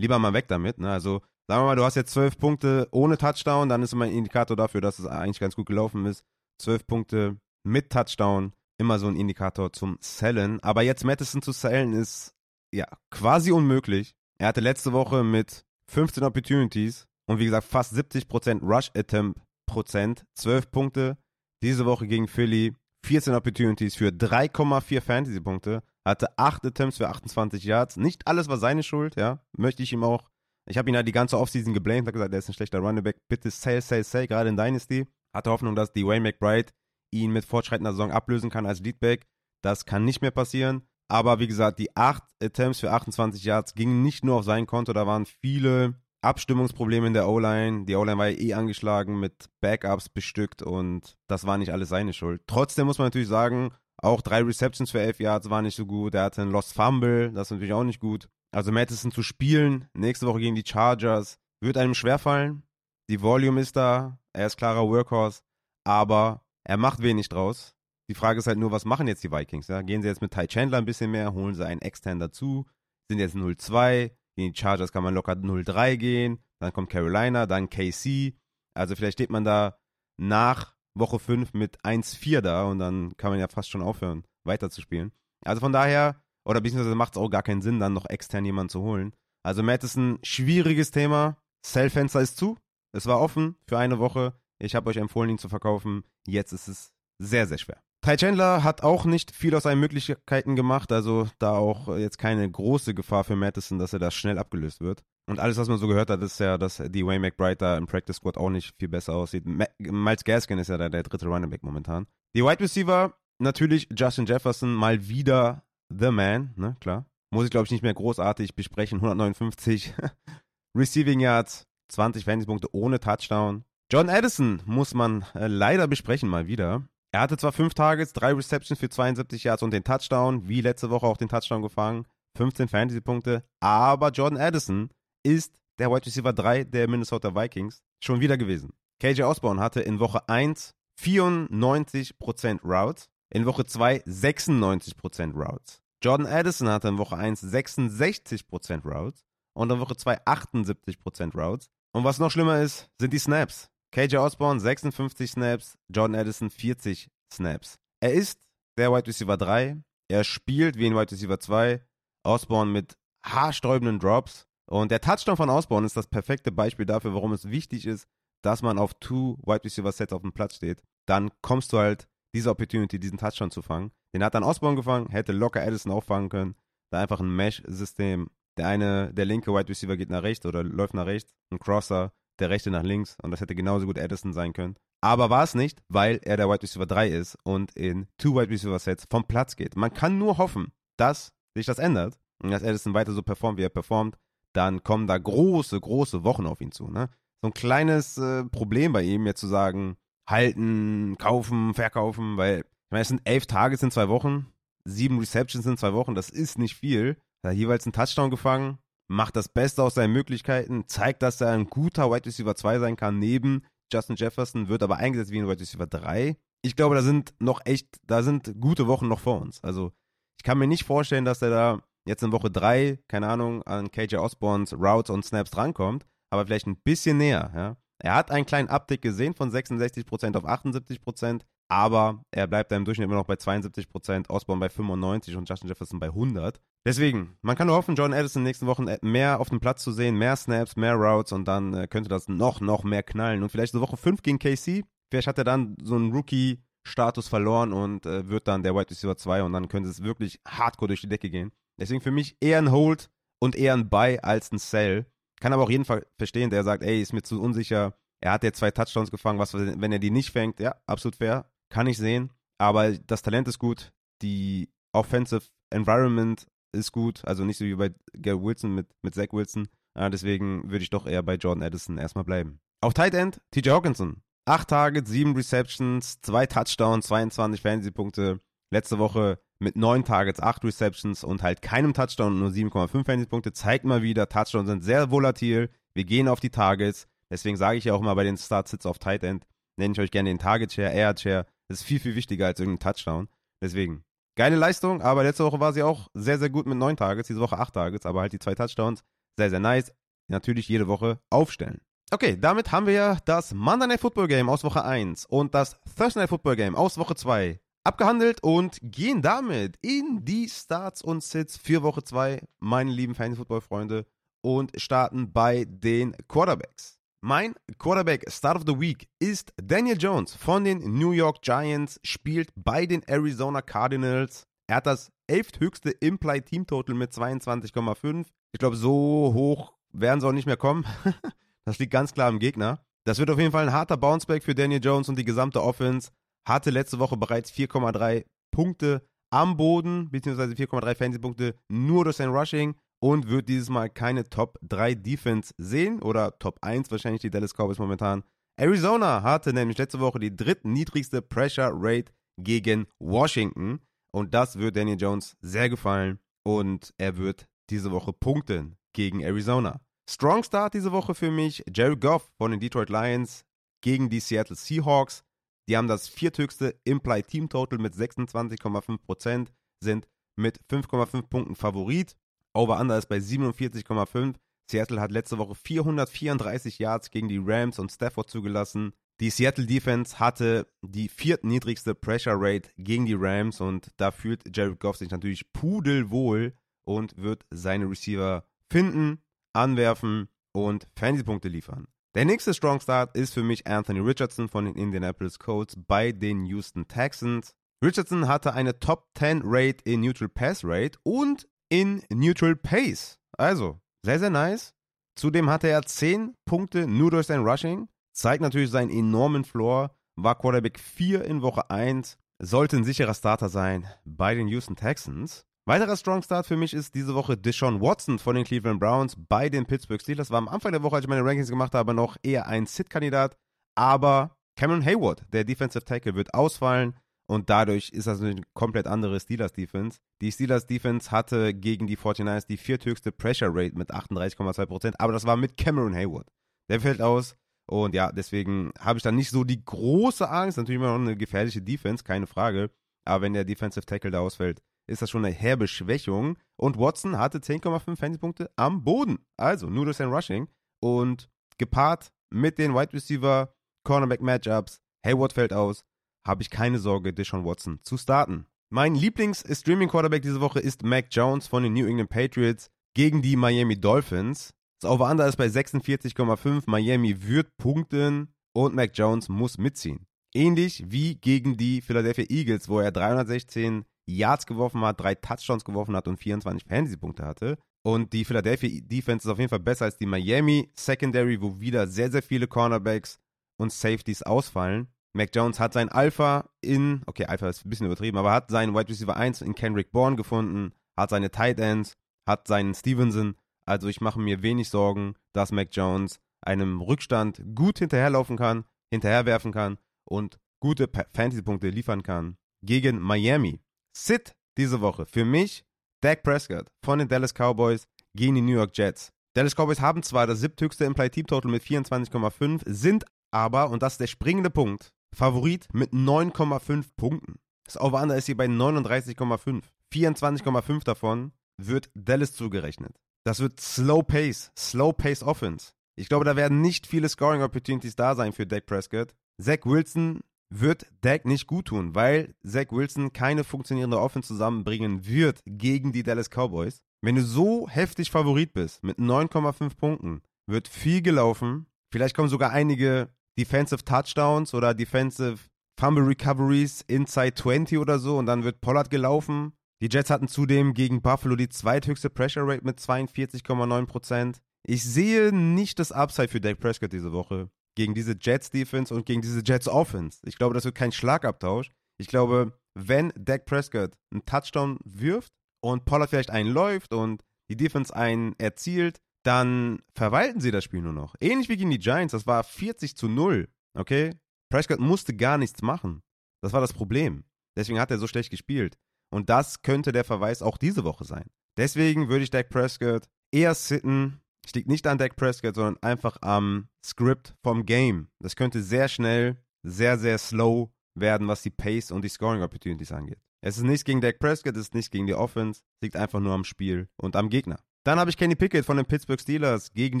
lieber mal weg damit. Ne? Also sagen wir mal, du hast jetzt 12 Punkte ohne Touchdown, dann ist immer ein Indikator dafür, dass es eigentlich ganz gut gelaufen ist. 12 Punkte mit Touchdown, immer so ein Indikator zum Sellen. Aber jetzt Madison zu sellen ist ja quasi unmöglich. Er hatte letzte Woche mit 15 Opportunities und wie gesagt, fast 70% Rush Attempt Prozent, 12 Punkte. Diese Woche gegen Philly 14 Opportunities für 3,4 Fantasy-Punkte. Hatte 8 Attempts für 28 Yards. Nicht alles war seine Schuld, ja. Möchte ich ihm auch. Ich habe ihn ja die ganze Offseason geblamed, habe gesagt, er ist ein schlechter Running. Bitte sell, sell, sell, gerade in Dynasty. Hatte Hoffnung, dass die Wayne McBride ihn mit fortschreitender Saison ablösen kann als Leadback. Das kann nicht mehr passieren. Aber wie gesagt, die 8 Attempts für 28 Yards gingen nicht nur auf sein Konto, da waren viele Abstimmungsprobleme in der O-Line. Die O-Line war ja eh angeschlagen, mit Backups bestückt und das war nicht alles seine Schuld. Trotzdem muss man natürlich sagen, auch drei Receptions für elf Yards war nicht so gut. Er hatte einen Lost Fumble, das ist natürlich auch nicht gut. Also Madison zu spielen, nächste Woche gegen die Chargers, wird einem schwerfallen. Die Volume ist da, er ist klarer Workhorse, aber er macht wenig draus. Die Frage ist halt nur, was machen jetzt die Vikings? Ja? Gehen sie jetzt mit Ty Chandler ein bisschen mehr, holen sie einen extern dazu, sind jetzt 0-2, gegen die Chargers kann man locker 0-3 gehen. Dann kommt Carolina, dann KC. Also vielleicht steht man da nach Woche 5 mit 1-4 da und dann kann man ja fast schon aufhören, weiterzuspielen. Also von daher, oder beziehungsweise macht es auch gar keinen Sinn, dann noch extern jemanden zu holen. Also Matt ist ein schwieriges Thema. Sell-Fenster ist zu. Es war offen für eine Woche. Ich habe euch empfohlen, ihn zu verkaufen. Jetzt ist es sehr, sehr schwer. Ty Chandler hat auch nicht viel aus seinen Möglichkeiten gemacht, also da auch jetzt keine große Gefahr für Madison, dass er da schnell abgelöst wird. Und alles, was man so gehört hat, ist ja, dass die Wayne McBride da im Practice Squad auch nicht viel besser aussieht. Miles Gaskin ist ja da der dritte Running Back momentan. Die Wide Receiver, natürlich Justin Jefferson, mal wieder the man, ne, klar. Muss ich, glaube ich, nicht mehr großartig besprechen. 159 Receiving Yards, 20 Fantasy-Punkte ohne Touchdown. John Addison muss man äh, leider besprechen mal wieder. Er hatte zwar fünf Targets, drei Receptions für 72 Yards und den Touchdown, wie letzte Woche auch den Touchdown gefangen, 15 Fantasy-Punkte, aber Jordan Addison ist der Wide Receiver 3 der Minnesota Vikings schon wieder gewesen. KJ Osborne hatte in Woche 1 94% Routes, in Woche 2 96% Routes. Jordan Addison hatte in Woche 1 66% Routes und in Woche 2 78% Routes. Und was noch schlimmer ist, sind die Snaps. KJ Osborne 56 Snaps, Jordan Addison 40 Snaps. Er ist der Wide Receiver 3. Er spielt wie ein Wide Receiver 2. Osborne mit haarsträubenden Drops. Und der Touchdown von Osborne ist das perfekte Beispiel dafür, warum es wichtig ist, dass man auf two Wide Receiver Sets auf dem Platz steht. Dann kommst du halt diese Opportunity, diesen Touchdown zu fangen. Den hat dann Osborne gefangen, hätte locker Addison auffangen können. Da einfach ein Mesh-System. Der eine, der linke Wide Receiver geht nach rechts oder läuft nach rechts. Ein Crosser der rechte nach links und das hätte genauso gut Addison sein können. Aber war es nicht, weil er der Wide Receiver 3 ist und in Two Wide Receiver Sets vom Platz geht. Man kann nur hoffen, dass sich das ändert und dass Addison weiter so performt, wie er performt. Dann kommen da große, große Wochen auf ihn zu. Ne? So ein kleines äh, Problem bei ihm, jetzt zu sagen, halten, kaufen, verkaufen, weil ich meine, es sind elf Tage in zwei Wochen, sieben Receptions in zwei Wochen, das ist nicht viel. Hat jeweils einen Touchdown gefangen, macht das Beste aus seinen Möglichkeiten, zeigt, dass er ein guter Wide Receiver 2 sein kann, neben Justin Jefferson, wird aber eingesetzt wie ein Wide Receiver 3. Ich glaube, da sind noch echt, da sind gute Wochen noch vor uns. Also, ich kann mir nicht vorstellen, dass er da jetzt in Woche 3, keine Ahnung, an KJ Osborns Routes und Snaps drankommt, aber vielleicht ein bisschen näher, ja. Er hat einen kleinen Uptick gesehen von 66% auf 78%, aber er bleibt da im Durchschnitt immer noch bei 72%, Osborne bei 95% und Justin Jefferson bei 100%. Deswegen, man kann nur hoffen, John Addison in den nächsten Wochen mehr auf dem Platz zu sehen, mehr Snaps, mehr Routes und dann äh, könnte das noch, noch mehr knallen. Und vielleicht so Woche 5 gegen KC, vielleicht hat er dann so einen Rookie-Status verloren und äh, wird dann der Wide Receiver 2 und dann könnte es wirklich hardcore durch die Decke gehen. Deswegen für mich eher ein Hold und eher ein Buy als ein Sell. Kann aber auch jeden Fall verstehen, der sagt, ey, ist mir zu unsicher. Er hat jetzt zwei Touchdowns gefangen, was, wenn er die nicht fängt, ja, absolut fair, kann ich sehen. Aber das Talent ist gut, die Offensive Environment ist gut, also nicht so wie bei Gary Wilson mit, mit Zach Wilson. Ja, deswegen würde ich doch eher bei Jordan Addison erstmal bleiben. Auf Tight End, TJ Hawkinson. Acht Targets, sieben Receptions, zwei Touchdowns, 22 Fantasy-Punkte. Letzte Woche mit neun Targets, acht Receptions und halt keinem Touchdown und nur 7,5 Fantasy-Punkte. Zeigt mal wieder, Touchdowns sind sehr volatil. Wir gehen auf die Targets. Deswegen sage ich ja auch mal bei den Start-Sits auf Tight End, nenne ich euch gerne den Target-Share, Air-Share. Das ist viel, viel wichtiger als irgendein Touchdown. Deswegen, geile Leistung, aber letzte Woche war sie auch sehr, sehr gut mit neun Targets, diese Woche acht Targets, aber halt die zwei Touchdowns. Sehr, sehr nice. Natürlich jede Woche aufstellen. Okay, damit haben wir ja das Monday Night Football Game aus Woche 1 und das Thursday Night Football Game aus Woche 2 abgehandelt und gehen damit in die Starts und Sits für Woche 2, meine lieben Fantasy-Football-Freunde, und starten bei den Quarterbacks. Mein Quarterback Start of the Week ist Daniel Jones von den New York Giants, spielt bei den Arizona Cardinals. Er hat das elfthöchste Implied Team Total mit 22,5. Ich glaube, so hoch werden sie auch nicht mehr kommen. das liegt ganz klar am Gegner. Das wird auf jeden Fall ein harter Bounceback für Daniel Jones und die gesamte Offense hatte letzte Woche bereits 4,3 Punkte am Boden, beziehungsweise 4,3 Fantasy-Punkte nur durch sein Rushing und wird dieses Mal keine Top 3 Defense sehen oder Top 1 wahrscheinlich die Dallas Cowboys momentan. Arizona hatte nämlich letzte Woche die drittniedrigste Pressure Rate gegen Washington und das wird Daniel Jones sehr gefallen und er wird diese Woche punkten gegen Arizona. Strong Start diese Woche für mich, Jerry Goff von den Detroit Lions gegen die Seattle Seahawks. Die haben das vierthöchste Implied Team Total mit 26,5%, sind mit 5,5 Punkten Favorit. Over-Under ist bei 47,5. Seattle hat letzte Woche 434 Yards gegen die Rams und Stafford zugelassen. Die Seattle Defense hatte die viertniedrigste Pressure Rate gegen die Rams und da fühlt Jared Goff sich natürlich pudelwohl und wird seine Receiver finden, anwerfen und Fantasy-Punkte liefern. Der nächste Strong Start ist für mich Anthony Richardson von den Indianapolis Colts bei den Houston Texans. Richardson hatte eine Top 10 Rate in Neutral Pass Rate und in Neutral Pace. Also, sehr, sehr nice. Zudem hatte er 10 Punkte nur durch sein Rushing. Zeigt natürlich seinen enormen Floor. War Quarterback 4 in Woche 1. Sollte ein sicherer Starter sein bei den Houston Texans. Weiterer Strong Start für mich ist diese Woche Deshaun Watson von den Cleveland Browns bei den Pittsburgh Steelers. War am Anfang der Woche, als ich meine Rankings gemacht habe, noch eher ein Sit-Kandidat. Aber Cameron Hayward, der Defensive Tackle, wird ausfallen. Und dadurch ist das eine komplett andere Steelers-Defense. Die Steelers-Defense hatte gegen die 49ers die vierthöchste Pressure Rate mit 38,2%. Aber das war mit Cameron Hayward. Der fällt aus. Und ja, deswegen habe ich da nicht so die große Angst. Natürlich immer noch eine gefährliche Defense, keine Frage. Aber wenn der Defensive Tackle da ausfällt, ist das schon eine herbe Schwächung. Und Watson hatte 10,5 Fantasy-Punkte am Boden. Also nur durch sein Rushing. Und gepaart mit den Wide Receiver Cornerback Matchups, Hayward fällt aus, habe ich keine Sorge, Deshaun Watson zu starten. Mein Lieblings-Streaming-Quarterback diese Woche ist Mac Jones von den New England Patriots gegen die Miami Dolphins. Das Over-Under ist bei 46,5. Miami wird punkten und Mac Jones muss mitziehen. Ähnlich wie gegen die Philadelphia Eagles, wo er 316 Yards geworfen hat, drei Touchdowns geworfen hat und 24 Fantasy-Punkte hatte. Und die Philadelphia Defense ist auf jeden Fall besser als die Miami Secondary, wo wieder sehr, sehr viele Cornerbacks und Safeties ausfallen. Mac Jones hat sein Alpha in, okay, Alpha ist ein bisschen übertrieben, aber hat seinen Wide Receiver 1 in Kendrick Bourne gefunden, hat seine Tight Ends, hat seinen Stevenson. Also ich mache mir wenig Sorgen, dass Mac Jones einem Rückstand gut hinterherlaufen kann, hinterherwerfen kann und gute Fantasy-Punkte liefern kann gegen Miami. Sit diese Woche für mich Dak Prescott von den Dallas Cowboys gegen die New York Jets. Dallas Cowboys haben zwar das siebthöchste Implied Team Total mit 24,5, sind aber, und das ist der springende Punkt, Favorit mit 9,5 Punkten. Das Over-Under ist hier bei 39,5. 24,5 davon wird Dallas zugerechnet. Das wird Slow Pace, Slow Pace Offense. Ich glaube, da werden nicht viele Scoring Opportunities da sein für Dak Prescott. Zach Wilson wird Dak nicht gut tun, weil Zach Wilson keine funktionierende Offense zusammenbringen wird gegen die Dallas Cowboys. Wenn du so heftig Favorit bist mit 9,5 Punkten, wird viel gelaufen. Vielleicht kommen sogar einige Defensive Touchdowns oder Defensive Fumble Recoveries inside 20 oder so und dann wird Pollard gelaufen. Die Jets hatten zudem gegen Buffalo die zweithöchste Pressure Rate mit 42,9%. Ich sehe nicht das Upside für Dak Prescott diese Woche gegen diese Jets Defense und gegen diese Jets Offense. Ich glaube, das wird kein Schlagabtausch. Ich glaube, wenn Dak Prescott einen Touchdown wirft und Pollard vielleicht einen läuft und die Defense einen erzielt, dann verwalten sie das Spiel nur noch. Ähnlich wie gegen die Giants, das war 40 zu 0. Okay? Prescott musste gar nichts machen. Das war das Problem. Deswegen hat er so schlecht gespielt. Und das könnte der Verweis auch diese Woche sein. Deswegen würde ich Dak Prescott eher sitten. Es liegt nicht an Dak Prescott, sondern einfach am Script vom Game. Das könnte sehr schnell, sehr, sehr slow werden, was die Pace und die Scoring Opportunities angeht. Es ist nichts gegen Dak Prescott, es ist nicht gegen die Offense, es liegt einfach nur am Spiel und am Gegner. Dann habe ich Kenny Pickett von den Pittsburgh Steelers gegen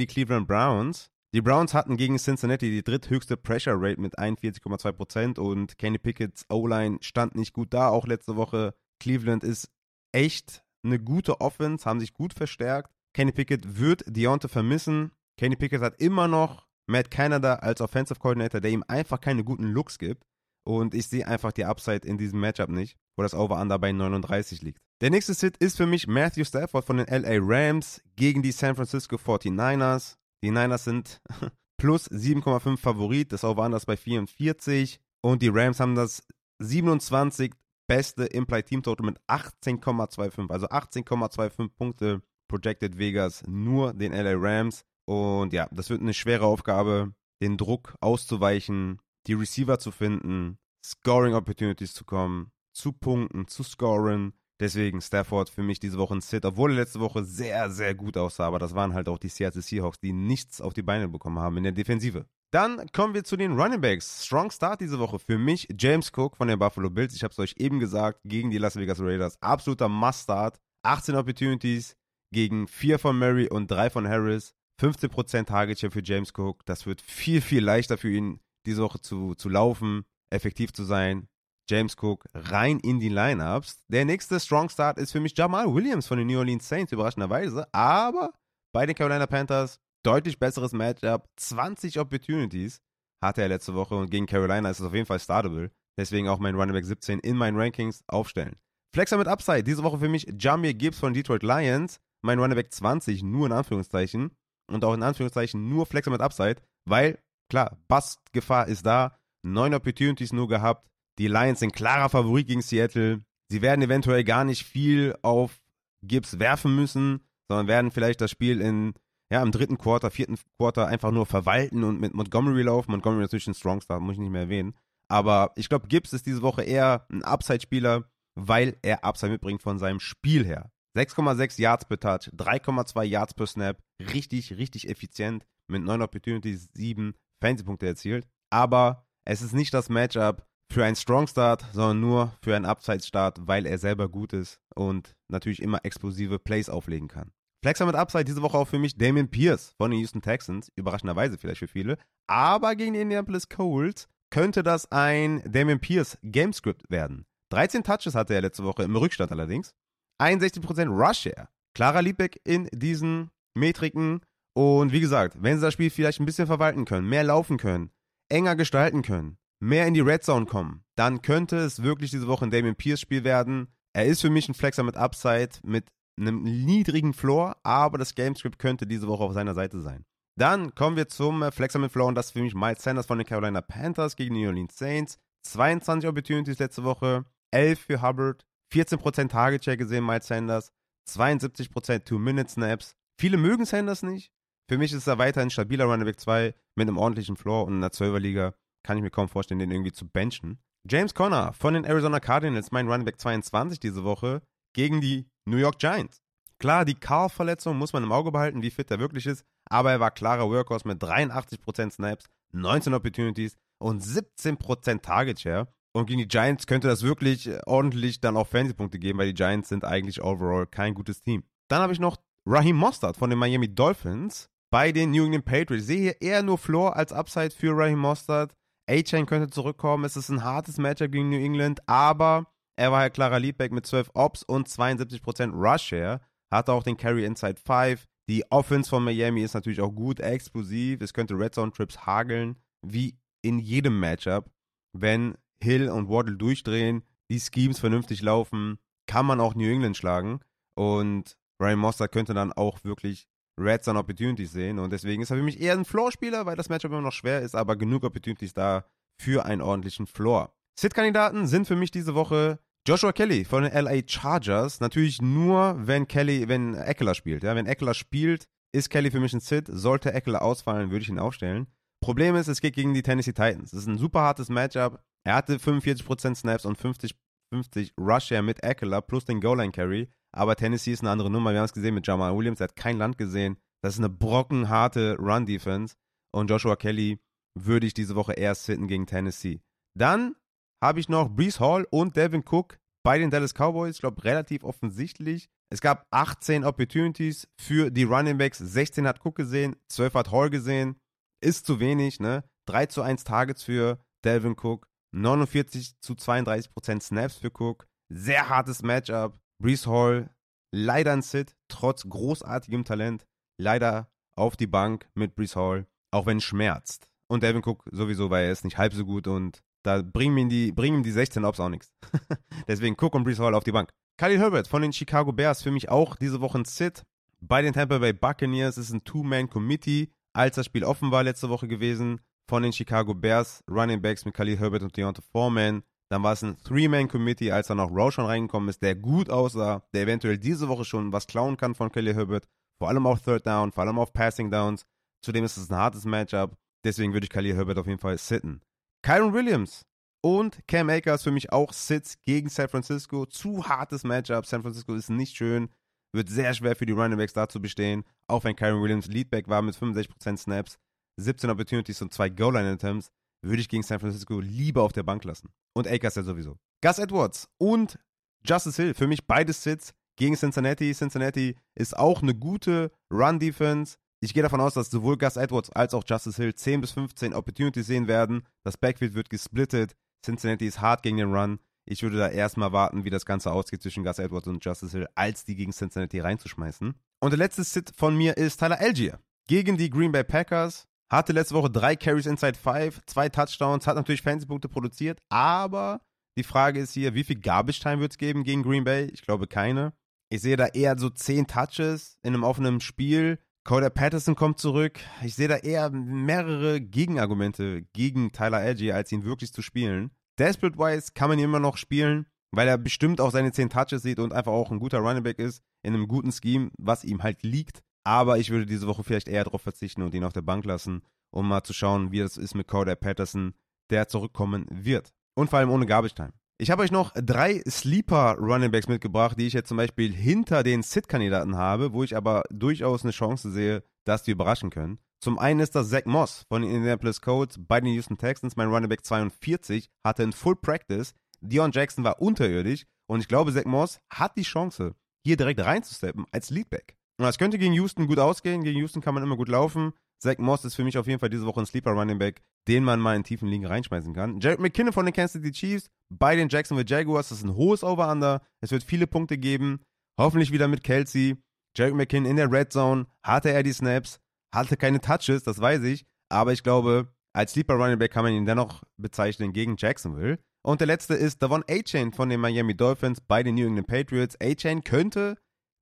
die Cleveland Browns. Die Browns hatten gegen Cincinnati die dritthöchste Pressure Rate mit 41,2% und Kenny Picketts O-Line stand nicht gut da, auch letzte Woche. Cleveland ist echt eine gute Offense, haben sich gut verstärkt. Kenny Pickett wird Deontay vermissen. Kenny Pickett hat immer noch Matt Canada als Offensive Coordinator, der ihm einfach keine guten Looks gibt. Und ich sehe einfach die Upside in diesem Matchup nicht, wo das Over-Under bei 39 liegt. Der nächste Sit ist für mich Matthew Stafford von den LA Rams gegen die San Francisco 49ers. Die Niners sind plus 7,5 Favorit, das Over-Under ist bei 44. Und die Rams haben das 27 beste Implied Team Total mit 18,25. Also 18,25 Punkte projected Vegas nur den LA Rams. Und ja, das wird eine schwere Aufgabe, den Druck auszuweichen, die Receiver zu finden, Scoring Opportunities zu kommen, zu punkten, zu scoren. Deswegen Stafford für mich diese Woche ein Sit, obwohl er letzte Woche sehr, sehr gut aussah, aber das waren halt auch die Seattle Seahawks, die nichts auf die Beine bekommen haben in der Defensive. Dann kommen wir zu den Running Backs. Strong Start diese Woche für mich. James Cook von den Buffalo Bills. Ich habe es euch eben gesagt, gegen die Las Vegas Raiders. Absoluter Must-Start. 18 Opportunities gegen 4 von Murray und 3 von Harris. 15% Target Share für James Cook. Das wird viel, viel leichter für ihn, diese Woche zu, zu laufen, effektiv zu sein. James Cook rein in die Lineups. Der nächste Strong Start ist für mich Jamal Williams von den New Orleans Saints, überraschenderweise. Aber bei den Carolina Panthers deutlich besseres Matchup. 20 Opportunities hatte er letzte Woche und gegen Carolina ist es auf jeden Fall startable. Deswegen auch mein Running Back 17 in meinen Rankings aufstellen. Flexer mit Upside. Diese Woche für mich Jamir Gibbs von Detroit Lions. Mein Running Back 20 nur in Anführungszeichen. Und auch in Anführungszeichen nur Flexer mit Upside, weil Klar, Bust-Gefahr ist da. Neun Opportunities nur gehabt. Die Lions sind klarer Favorit gegen Seattle. Sie werden eventuell gar nicht viel auf Gibbs werfen müssen, sondern werden vielleicht das Spiel in, ja, im dritten Quarter, vierten Quarter einfach nur verwalten und mit Montgomery laufen. Montgomery ist natürlich ein Strong Star, muss ich nicht mehr erwähnen. Aber ich glaube, Gibbs ist diese Woche eher ein Upside-Spieler, weil er Upside mitbringt von seinem Spiel her. 6,6 Yards per Touch, 3,2 Yards per Snap, richtig, richtig effizient mit 9 Opportunities, 7 Fantasy-Punkte erzielt. Aber es ist nicht das Matchup für einen Strong Start, sondern nur für einen Upside-Start, weil er selber gut ist und natürlich immer explosive Plays auflegen kann. Flexer mit Upside diese Woche auch für mich Damien Pierce von den Houston Texans. Überraschenderweise vielleicht für viele. Aber gegen die Indianapolis Colts könnte das ein Damien Pierce Gamescript werden. 13 Touches hatte er letzte Woche im Rückstand allerdings. 61% Rush Share. Klarer Liebbeck in diesen Metriken und wie gesagt, wenn sie das Spiel vielleicht ein bisschen verwalten können, mehr laufen können, enger gestalten können, mehr in die Red Zone kommen, dann könnte es wirklich diese Woche ein Damien Pierce Spiel werden. Er ist für mich ein Flexer mit Upside, mit einem niedrigen Floor, aber das Gamescript könnte diese Woche auf seiner Seite sein. Dann kommen wir zum äh, Flexer mit Flow und das ist für mich Miles Sanders von den Carolina Panthers gegen die New Orleans Saints. 22 Opportunities letzte Woche, 11 für Hubbard, 14% Target Share gesehen, Miles Sanders, 72% Two-Minute-Snaps. Viele mögen Sanders nicht. Für mich ist er weiterhin stabiler Running Back 2 mit einem ordentlichen Floor und in der 12er Liga kann ich mir kaum vorstellen, den irgendwie zu benchen. James Conner von den Arizona Cardinals, mein Running Back 22 diese Woche, gegen die New York Giants. Klar, die Carl-Verletzung muss man im Auge behalten, wie fit er wirklich ist, aber er war klarer Workhorse mit 83% Snaps, 19 Opportunities und 17% Target Share. Und gegen die Giants könnte das wirklich äh, ordentlich dann auch Fantasy-Punkte geben, weil die Giants sind eigentlich overall kein gutes Team. Dann habe ich noch Raheem Mostert von den Miami Dolphins bei den New England Patriots. Ich sehe hier eher nur Floor als Upside für Raheem Mostert. A-Chain könnte zurückkommen. Es ist ein hartes Matchup gegen New England, aber er war ja klarer Leadback mit 12 Ops und 72% Rush Share. Hatte auch den Carry Inside 5. Die Offense von Miami ist natürlich auch gut, explosiv. Es könnte Red Zone Trips hageln, wie in jedem Matchup. Wenn Hill und Waddle durchdrehen, die Schemes vernünftig laufen, kann man auch New England schlagen. Und Ryan Moster könnte dann auch wirklich Red Zone Opportunities sehen. Und deswegen ist er für mich eher ein Floor-Spieler, weil das Matchup immer noch schwer ist, aber genug Opportunities da für einen ordentlichen Floor. Sit-Kandidaten sind für mich diese Woche Joshua Kelly von den LA Chargers. Natürlich nur, wenn Kelly, wenn Eckler spielt. Ja, wenn Eckler spielt, ist Kelly für mich ein Sit. Sollte Eckler ausfallen, würde ich ihn aufstellen. Problem ist, es geht gegen die Tennessee Titans. Es ist ein super hartes Matchup. Er hatte 45% Snaps und 50, 50 Rusher mit Eckler plus den Goal-Line-Carry. Aber Tennessee ist eine andere Nummer. Wir haben es gesehen mit Jamal Williams. Er hat kein Land gesehen. Das ist eine brockenharte Run-Defense. Und Joshua Kelly würde ich diese Woche erst sitten gegen Tennessee. Dann habe ich noch Brees Hall und Devin Cook bei den Dallas Cowboys. Ich glaube, relativ offensichtlich. Es gab 18 Opportunities für die Running Backs. 16 hat Cook gesehen, 12 hat Hall gesehen. Ist zu wenig, ne? 3 zu 1 Targets für Delvin Cook. 49 zu 32 Prozent Snaps für Cook. Sehr hartes Matchup. Brees Hall leider ein Sit, trotz großartigem Talent. Leider auf die Bank mit Brees Hall, auch wenn es schmerzt. Und Delvin Cook sowieso, weil er ist nicht halb so gut und da bringen ihm die, bringen ihm die 16 Ops auch nichts. Deswegen Cook und Brees Hall auf die Bank. Khalil Herbert von den Chicago Bears für mich auch diese Woche ein Sit. Bei den Tampa Bay Buccaneers ist ein Two-Man-Committee, als das Spiel offen war letzte Woche gewesen. Von den Chicago Bears Running Backs mit Khalil Herbert und Deontay Foreman. Dann war es ein Three-Man-Committee, als dann auch Roshan reingekommen ist, der gut aussah, der eventuell diese Woche schon was klauen kann von Khalil Herbert. Vor allem auf Third Down, vor allem auf Passing Downs. Zudem ist es ein hartes Matchup. Deswegen würde ich Khalil Herbert auf jeden Fall sitten. Kyron Williams und Cam Akers für mich auch Sits gegen San Francisco. Zu hartes Matchup. San Francisco ist nicht schön. Wird sehr schwer für die Running Backs da zu bestehen. Auch wenn Kyron Williams Leadback war mit 65% Snaps, 17 Opportunities und 2 Goal-Line-Attempts, würde ich gegen San Francisco lieber auf der Bank lassen. Und Akers ja sowieso. Gus Edwards und Justice Hill, für mich beides Sits gegen Cincinnati. Cincinnati ist auch eine gute Run-Defense. Ich gehe davon aus, dass sowohl Gus Edwards als auch Justice Hill 10 bis 15 Opportunities sehen werden. Das Backfield wird gesplittet. Cincinnati ist hart gegen den Run. Ich würde da erstmal warten, wie das Ganze ausgeht zwischen Gus Edwards und Justice Hill, als die gegen Cincinnati reinzuschmeißen. Und der letzte Sit von mir ist Tyler Algier gegen die Green Bay Packers. Hatte letzte Woche drei Carries inside five, zwei Touchdowns, hat natürlich Fantasy-Punkte produziert, aber die Frage ist hier, wie viel Garbage Time wird es geben gegen Green Bay? Ich glaube keine. Ich sehe da eher so zehn Touches in einem offenen Spiel. Coda Patterson kommt zurück. Ich sehe da eher mehrere Gegenargumente gegen Tyler Algier, als ihn wirklich zu spielen. Desperate-wise kann man ihn immer noch spielen, weil er bestimmt auch seine 10 Touches sieht und einfach auch ein guter Running Back ist, in einem guten Scheme, was ihm halt liegt. Aber ich würde diese Woche vielleicht eher darauf verzichten und ihn auf der Bank lassen, um mal zu schauen, wie das ist mit Coda Patterson, der zurückkommen wird. Und vor allem ohne Garbage Time. Ich habe euch noch drei Sleeper Running Backs mitgebracht, die ich jetzt zum Beispiel hinter den Sit-Kandidaten habe, wo ich aber durchaus eine Chance sehe, dass die überraschen können. Zum einen ist das Zach Moss von den Indianapolis Colts bei den Houston Texans. Mein Running Back 42 hatte ein Full Practice. Dion Jackson war unterirdisch und ich glaube, Zach Moss hat die Chance, hier direkt reinzusteppen als Leadback. Das könnte gegen Houston gut ausgehen. Gegen Houston kann man immer gut laufen. Zach Moss ist für mich auf jeden Fall diese Woche ein Sleeper Running Back, den man mal in tiefen Ligen reinschmeißen kann. Jared McKinnon von den Kansas City Chiefs bei den Jacksonville Jaguars. Das ist ein hohes Over-Under. Es wird viele Punkte geben. Hoffentlich wieder mit Kelsey. Jared McKinnon in der Red Zone. Hatte er die Snaps? Hatte keine Touches, das weiß ich. Aber ich glaube, als Sleeper Running Back kann man ihn dennoch bezeichnen gegen Jacksonville. Und der letzte ist Davon A-Chain von den Miami Dolphins bei den New England Patriots. A-Chain könnte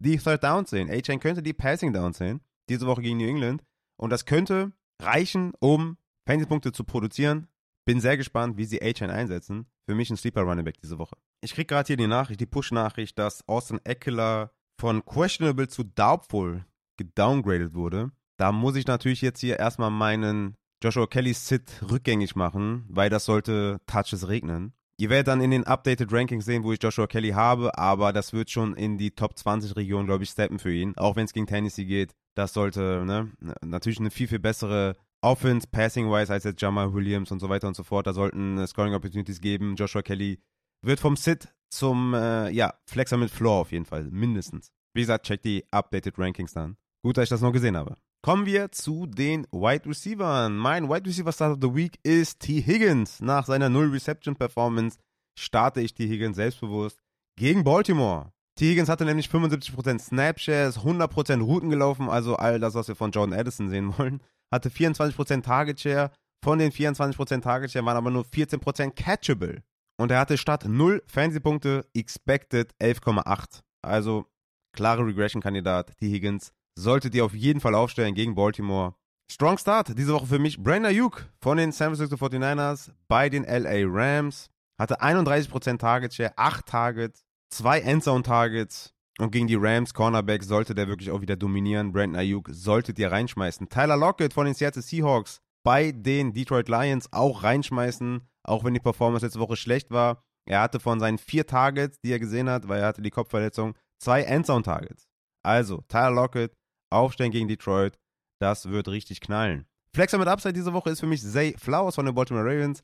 die Third Downs sehen. A-Chain könnte die Passing Downs sehen. Diese Woche gegen New England. Und das könnte reichen, um Fantasy-Punkte zu produzieren. Bin sehr gespannt, wie sie A-Chain einsetzen. Für mich ein Sleeper Running Back diese Woche. Ich krieg gerade hier die Nachricht, die Push-Nachricht, dass Austin Eckler von questionable zu doubtful gedowngradet wurde. Da muss ich natürlich jetzt hier erstmal meinen Joshua Kellys Sit rückgängig machen, weil das sollte Touches regnen. Ihr werdet dann in den Updated Rankings sehen, wo ich Joshua Kelly habe, aber das wird schon in die Top 20 Region, glaube ich, steppen für ihn. Auch wenn es gegen Tennessee geht. Das sollte, ne, natürlich eine viel, viel bessere Offense, Passing-wise als jetzt Jamal Williams und so weiter und so fort. Da sollten äh, Scoring Opportunities geben. Joshua Kelly wird vom Sit zum, äh, ja, Flexer mit Floor auf jeden Fall, mindestens. Wie gesagt, check die Updated Rankings dann. Gut, dass ich das noch gesehen habe. Kommen wir zu den Wide Receivers. Mein Wide Receiver Start of the Week ist T. Higgins. Nach seiner Null Reception Performance starte ich T. Higgins selbstbewusst gegen Baltimore. T. Higgins hatte nämlich 75% Snapshares, 100% Routen gelaufen, also all das, was wir von Jordan Addison sehen wollen. Hatte 24% Target Share. Von den 24% Target Share waren aber nur 14% catchable. Und er hatte statt 0 Fantasy-Punkte expected 11,8. Also klare Regression-Kandidat, T. Higgins solltet ihr auf jeden Fall aufstellen gegen Baltimore. Strong Start diese Woche für mich. Brandon Ayuk von den San Francisco 49ers bei den LA Rams. Hatte 31% Target Share, 8 Targets, 2 Endzone Targets. Und gegen die Rams Cornerback sollte der wirklich auch wieder dominieren. Brandon Ayuk solltet ihr reinschmeißen. Tyler Lockett von den Seattle Seahawks bei den Detroit Lions auch reinschmeißen. Auch wenn die Performance letzte Woche schlecht war. Er hatte von seinen vier Targets, die er gesehen hat, weil er hatte die Kopfverletzung, zwei Endzone Targets. Also, Tyler Lockett aufstellen gegen Detroit. Das wird richtig knallen. Flexer mit Upside diese Woche ist für mich Zay Flowers von den Baltimore Ravens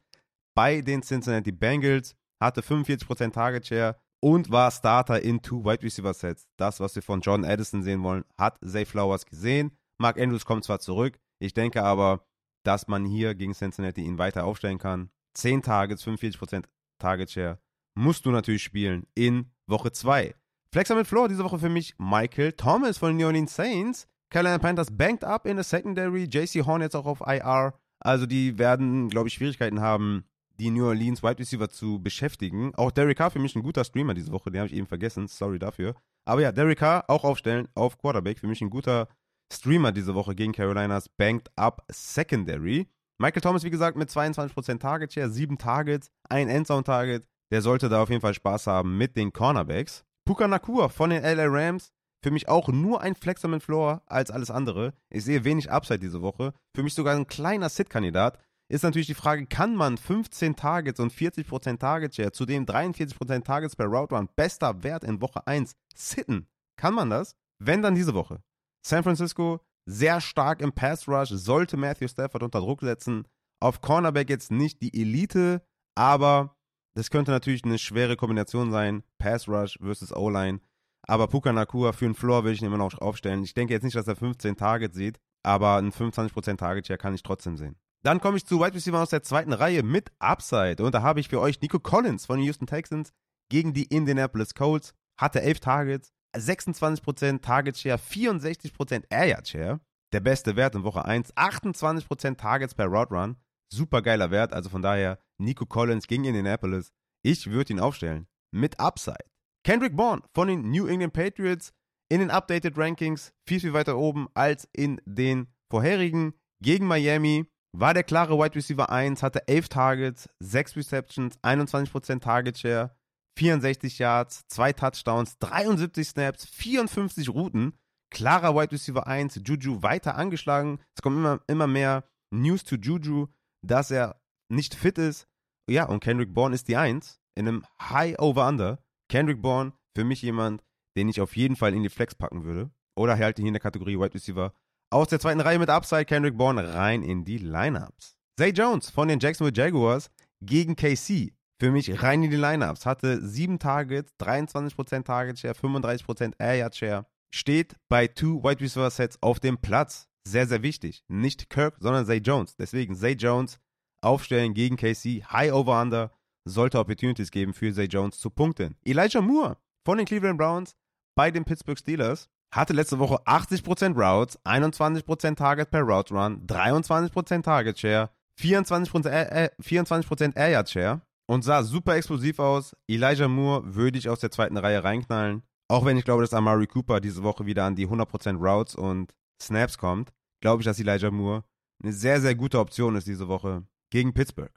bei den Cincinnati Bengals. Hatte 45% Target Share und war Starter in two Wide Receiver Sets. Das, was wir von John Addison sehen wollen, hat Zay Flowers gesehen. Mark Andrews kommt zwar zurück, ich denke aber, dass man hier gegen Cincinnati ihn weiter aufstellen kann. 10 Targets, 45% Target Share musst du natürlich spielen in Woche 2. Flexer mit Floor diese Woche für mich Michael Thomas von New Orleans Saints. Carolina Panthers banked up in der Secondary. JC Horn jetzt auch auf IR. Also die werden, glaube ich, Schwierigkeiten haben, die New Orleans Wide Receiver zu beschäftigen. Auch Derek Carr für mich ein guter Streamer diese Woche, den habe ich eben vergessen. Sorry dafür. Aber ja, Derek Carr auch aufstellen auf Quarterback. Für mich ein guter Streamer diese Woche gegen Carolinas Banked Up Secondary. Michael Thomas, wie gesagt, mit 22% Target Share, 7 Targets, ein Endzone Target. Der sollte da auf jeden Fall Spaß haben mit den Cornerbacks. Puka Nakua von den LA Rams. Für mich auch nur ein Flexer mit Floor als alles andere. Ich sehe wenig Upside diese Woche. Für mich sogar ein kleiner Sit-Kandidat. Ist natürlich die Frage, kann man 15 Targets und 40% Target Share, zudem 43% Targets per Route Run, bester Wert in Woche 1, sitten? Kann man das? Wenn dann diese Woche. San Francisco sehr stark im Pass Rush, sollte Matthew Stafford unter Druck setzen. Auf Cornerback jetzt nicht die Elite, aber das könnte natürlich eine schwere Kombination sein. Pass Rush versus O-Line. Aber Puka Nakua für einen Floor will ich ihn immer noch aufstellen. Ich denke jetzt nicht, dass er 15 Targets sieht, aber ein 25% Target Share kann ich trotzdem sehen. Dann komme ich zu Wide Receiver aus der zweiten Reihe mit Upside. Und da habe ich für euch Nico Collins von den Houston Texans gegen die Indianapolis Colts. Hatte 11 Targets, 26% Target Share, 64% Air Yard Share. Der beste Wert in Woche 1, 28% Targets per Route Run. Super geiler Wert, also von daher Nico Collins gegen Indianapolis. Ich würde ihn aufstellen. Mit Upside. Kendrick Bourne von den New England Patriots in den Updated Rankings viel, viel weiter oben als in den vorherigen. Gegen Miami war der klare Wide Receiver 1, hatte 11 Targets, 6 Receptions, 21% Target Share, 64 Yards, 2 Touchdowns, 73 Snaps, 54 Routen. Klarer Wide Receiver 1, Juju weiter angeschlagen. Es kommen immer, immer mehr News zu Juju dass er nicht fit ist. Ja, und Kendrick Bourne ist die Eins in einem High Over-Under. Kendrick Bourne für mich jemand, den ich auf jeden Fall in die Flex packen würde. Oder halt hier in der Kategorie Wide Receiver aus der zweiten Reihe mit Upside Kendrick Bourne rein in die Lineups. Zay Jones von den Jacksonville Jaguars gegen KC. Für mich rein in die Lineups. Hatte 7 Targets, 23% Target Share, 35% Air Yard Share. Steht bei Two Wide Receiver Sets auf dem Platz sehr, sehr wichtig. Nicht Kirk, sondern Zay Jones. Deswegen Zay Jones aufstellen gegen KC. High over under sollte Opportunities geben für Zay Jones zu punkten. Elijah Moore von den Cleveland Browns bei den Pittsburgh Steelers hatte letzte Woche 80% Routes, 21% Target per Route Run, 23% Target Share, 24%, äh, 24 Air Yard Share und sah super explosiv aus. Elijah Moore würde ich aus der zweiten Reihe reinknallen. Auch wenn ich glaube, dass Amari Cooper diese Woche wieder an die 100% Routes und Snaps kommt. glaube ich, dass Elijah Moore eine sehr, sehr gute Option ist diese Woche gegen Pittsburgh.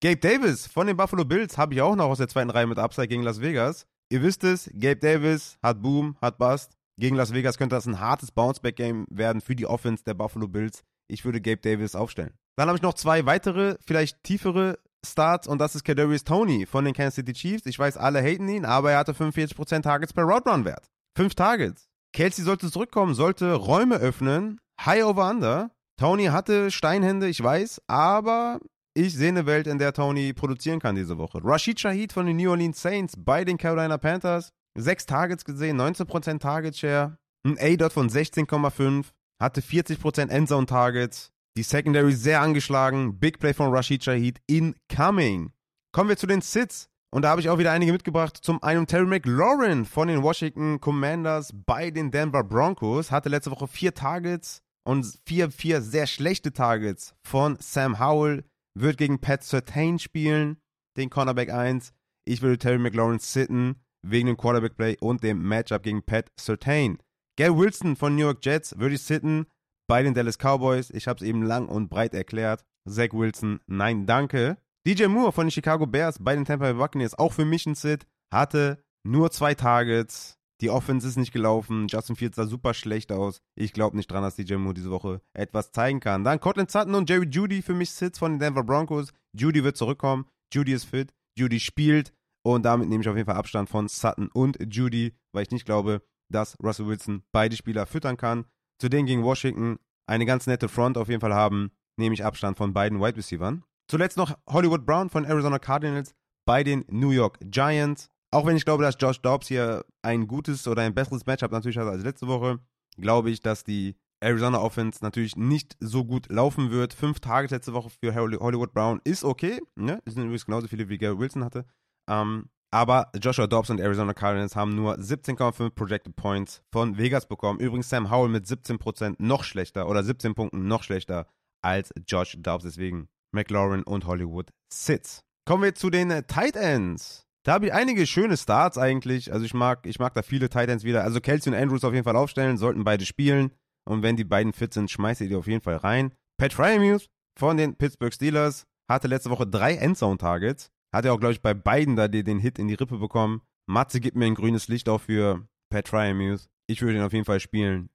Gabe Davis von den Buffalo Bills habe ich auch noch aus der zweiten Reihe mit Upside gegen Las Vegas. Ihr wisst es, Gabe Davis hat Boom, hat Bust. Gegen Las Vegas könnte das ein hartes Bounceback-Game werden für die Offense der Buffalo Bills. Ich würde Gabe Davis aufstellen. Dann habe ich noch zwei weitere, vielleicht tiefere Starts und das ist Kadarius Tony von den Kansas City Chiefs. Ich weiß, alle haten ihn, aber er hatte 45% Targets per Route Run Wert. Fünf Targets. Kelsey sollte zurückkommen, sollte Räume öffnen. High over under. Tony hatte Steinhände, ich weiß, aber ich sehe eine Welt, in der Tony produzieren kann diese Woche. Rashid Shahid von den New Orleans Saints bei den Carolina Panthers. Sechs Targets gesehen, 19% Target Share. Ein A-Dot von 16,5. Hatte 40% Endzone Targets. Die Secondary sehr angeschlagen. Big Play von Rashid Shahid incoming. Kommen wir zu den Sits. Und da habe ich auch wieder einige mitgebracht. Zum einen Terry McLaurin von den Washington Commanders bei den Denver Broncos. Hatte letzte Woche vier Targets und vier, vier sehr schlechte Targets von Sam Howell. Wird gegen Pat Sertain spielen, den Cornerback 1. Ich würde Terry McLaurin sitten wegen dem Quarterback Play und dem Matchup gegen Pat Sertain. Gail Wilson von New York Jets würde ich sitten bei den Dallas Cowboys. Ich habe es eben lang und breit erklärt. Zach Wilson, nein, danke. DJ Moore von den Chicago Bears bei den Tampa Bay Buccaneers, auch für mich ein Sit, hatte nur zwei Targets. Die Offense ist nicht gelaufen. Justin Fields sah super schlecht aus. Ich glaube nicht dran, dass DJ Moore diese Woche etwas zeigen kann. Dann Cortland Sutton und Jerry Judy für mich Sits von den Denver Broncos. Judy wird zurückkommen. Judy ist fit. Judy spielt. Und damit nehme ich auf jeden Fall Abstand von Sutton und Judy, weil ich nicht glaube, dass Russell Wilson beide Spieler füttern kann zu denen gegen Washington eine ganz nette Front auf jeden Fall haben, nehme ich Abstand von beiden Wide Receivers. Zuletzt noch Hollywood Brown von Arizona Cardinals bei den New York Giants. Auch wenn ich glaube, dass Josh Dobbs hier ein gutes oder ein besseres Matchup natürlich hat als letzte Woche, glaube ich, dass die Arizona Offense natürlich nicht so gut laufen wird. Fünf Tage letzte Woche für Hollywood Brown ist okay. Ne? Das sind übrigens genauso viele wie Gary Wilson hatte. Ähm, aber Joshua Dobbs und Arizona Cardinals haben nur 17,5 Projected Points von Vegas bekommen. Übrigens Sam Howell mit 17% noch schlechter oder 17 Punkten noch schlechter als Josh Dobbs. Deswegen McLaurin und Hollywood Sits. Kommen wir zu den Tight Ends. Da habe ich einige schöne Starts eigentlich. Also ich mag, ich mag da viele Tight Ends wieder. Also Kelsey und Andrews auf jeden Fall aufstellen, sollten beide spielen. Und wenn die beiden fit sind, schmeißt ihr die auf jeden Fall rein. Pat Fryermuth von den Pittsburgh Steelers hatte letzte Woche drei Endzone-Targets. Hat er auch, glaube ich, bei beiden da den Hit in die Rippe bekommen. Matze gibt mir ein grünes Licht auch für Pat Fryermuth. Ich würde ihn auf jeden Fall spielen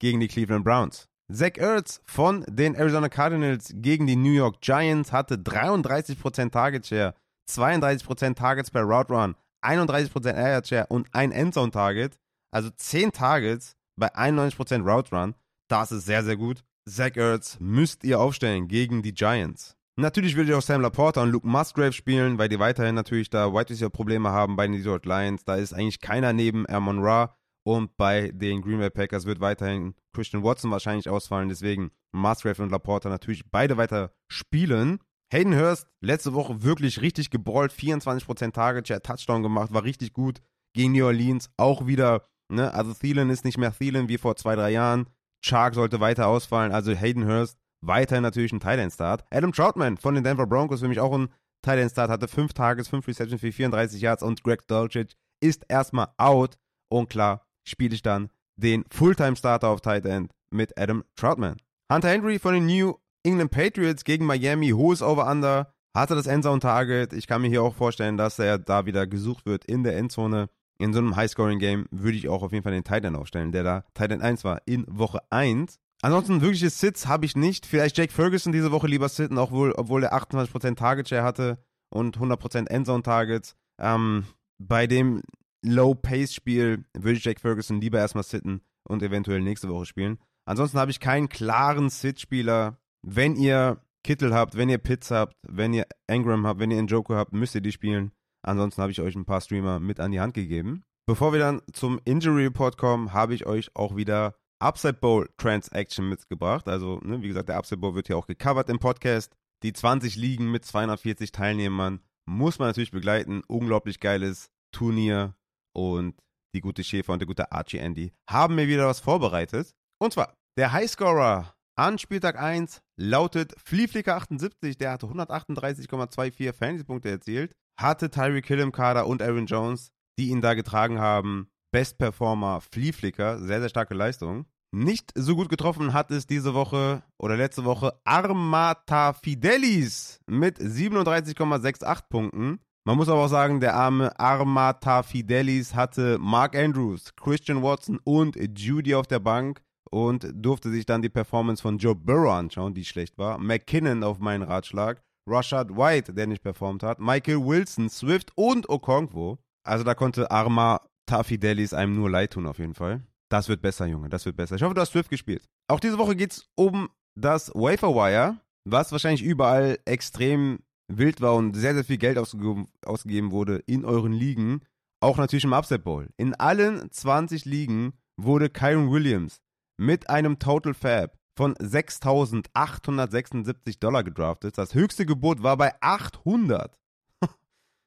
gegen die Cleveland Browns. Zach Ertz von den Arizona Cardinals gegen die New York Giants hatte 33% Target Share, 32% Targets per Route Run, 31% Air Share und ein Endzone Target. Also 10 Targets bei 91% Route Run. Das ist sehr, sehr gut. Zach Ertz müsst ihr aufstellen gegen die Giants. Natürlich würde ich auch Sam Laporta und Luke Musgrave spielen, weil die weiterhin natürlich da White Receiver Probleme haben bei den Detroit Lions. Da ist eigentlich keiner neben Amon Ra. Und bei den Green Bay Packers wird weiterhin Christian Watson wahrscheinlich ausfallen. Deswegen Musgrave und Laporta natürlich beide weiter spielen. Hayden Hurst letzte Woche wirklich richtig geballt. 24% Target Share, Touchdown gemacht, war richtig gut gegen New Orleans. Auch wieder, ne, also Thielen ist nicht mehr Thielen wie vor zwei, drei Jahren. Chark sollte weiter ausfallen. Also Hayden Hurst Weiterhin natürlich ein Tight-End-Start. Adam Troutman von den Denver Broncos für mich auch ein Tight-End-Start, hatte 5 Tages, 5 Receptions für 34 Yards und Greg Dulcich ist erstmal out. Und klar, spiele ich dann den Fulltime-Starter auf Tight End mit Adam Troutman. Hunter Henry von den New England Patriots gegen Miami, hohes Over-Under, hatte das Endzone-Target. Ich kann mir hier auch vorstellen, dass er da wieder gesucht wird in der Endzone. In so einem High-Scoring-Game würde ich auch auf jeden Fall den Tight End aufstellen, der da Tight End 1 war in Woche 1. Ansonsten wirkliche Sits habe ich nicht. Vielleicht Jake Ferguson diese Woche lieber sitten, obwohl, obwohl er 28% Target Share hatte und 100% Endzone Targets. Ähm, bei dem Low-Pace-Spiel würde ich Jake Ferguson lieber erstmal sitten und eventuell nächste Woche spielen. Ansonsten habe ich keinen klaren Sit-Spieler. Wenn ihr Kittel habt, wenn ihr Pitts habt, wenn ihr Engram habt, wenn ihr Joker habt, müsst ihr die spielen. Ansonsten habe ich euch ein paar Streamer mit an die Hand gegeben. Bevor wir dann zum Injury Report kommen, habe ich euch auch wieder Upside Bowl Transaction mitgebracht. Also, ne, wie gesagt, der Upside Bowl wird ja auch gecovert im Podcast. Die 20 Ligen mit 240 Teilnehmern muss man natürlich begleiten. Unglaublich geiles Turnier und die gute Schäfer und der gute Archie Andy haben mir wieder was vorbereitet. Und zwar, der Highscorer an Spieltag 1 lautet Flieflicker78, der hatte 138,24 Fantasy-Punkte erzielt, hatte Tyreek Hill im Kader und Aaron Jones, die ihn da getragen haben. Best Performer Flieflicker, sehr, sehr starke Leistung. Nicht so gut getroffen hat es diese Woche oder letzte Woche Armata Fidelis mit 37,68 Punkten. Man muss aber auch sagen, der arme Armata Fidelis hatte Mark Andrews, Christian Watson und Judy auf der Bank und durfte sich dann die Performance von Joe Burrow anschauen, die schlecht war. McKinnon auf meinen Ratschlag, Rashad White, der nicht performt hat, Michael Wilson, Swift und Okonkwo. Also da konnte Armata Fidelis einem nur leid tun auf jeden Fall. Das wird besser, Junge, das wird besser. Ich hoffe, du hast Swift gespielt. Auch diese Woche geht es um das Waferwire, was wahrscheinlich überall extrem wild war und sehr, sehr viel Geld ausgegeben, wurde in euren Ligen, auch natürlich im Upset Bowl. In allen 20 Ligen wurde Kyron Williams mit einem Total Fab von 6.876 Dollar gedraftet. Das höchste Gebot war bei 800.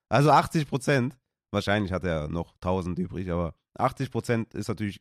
also 80 Prozent. Wahrscheinlich hat er noch 1000 übrig, aber 80 Prozent ist natürlich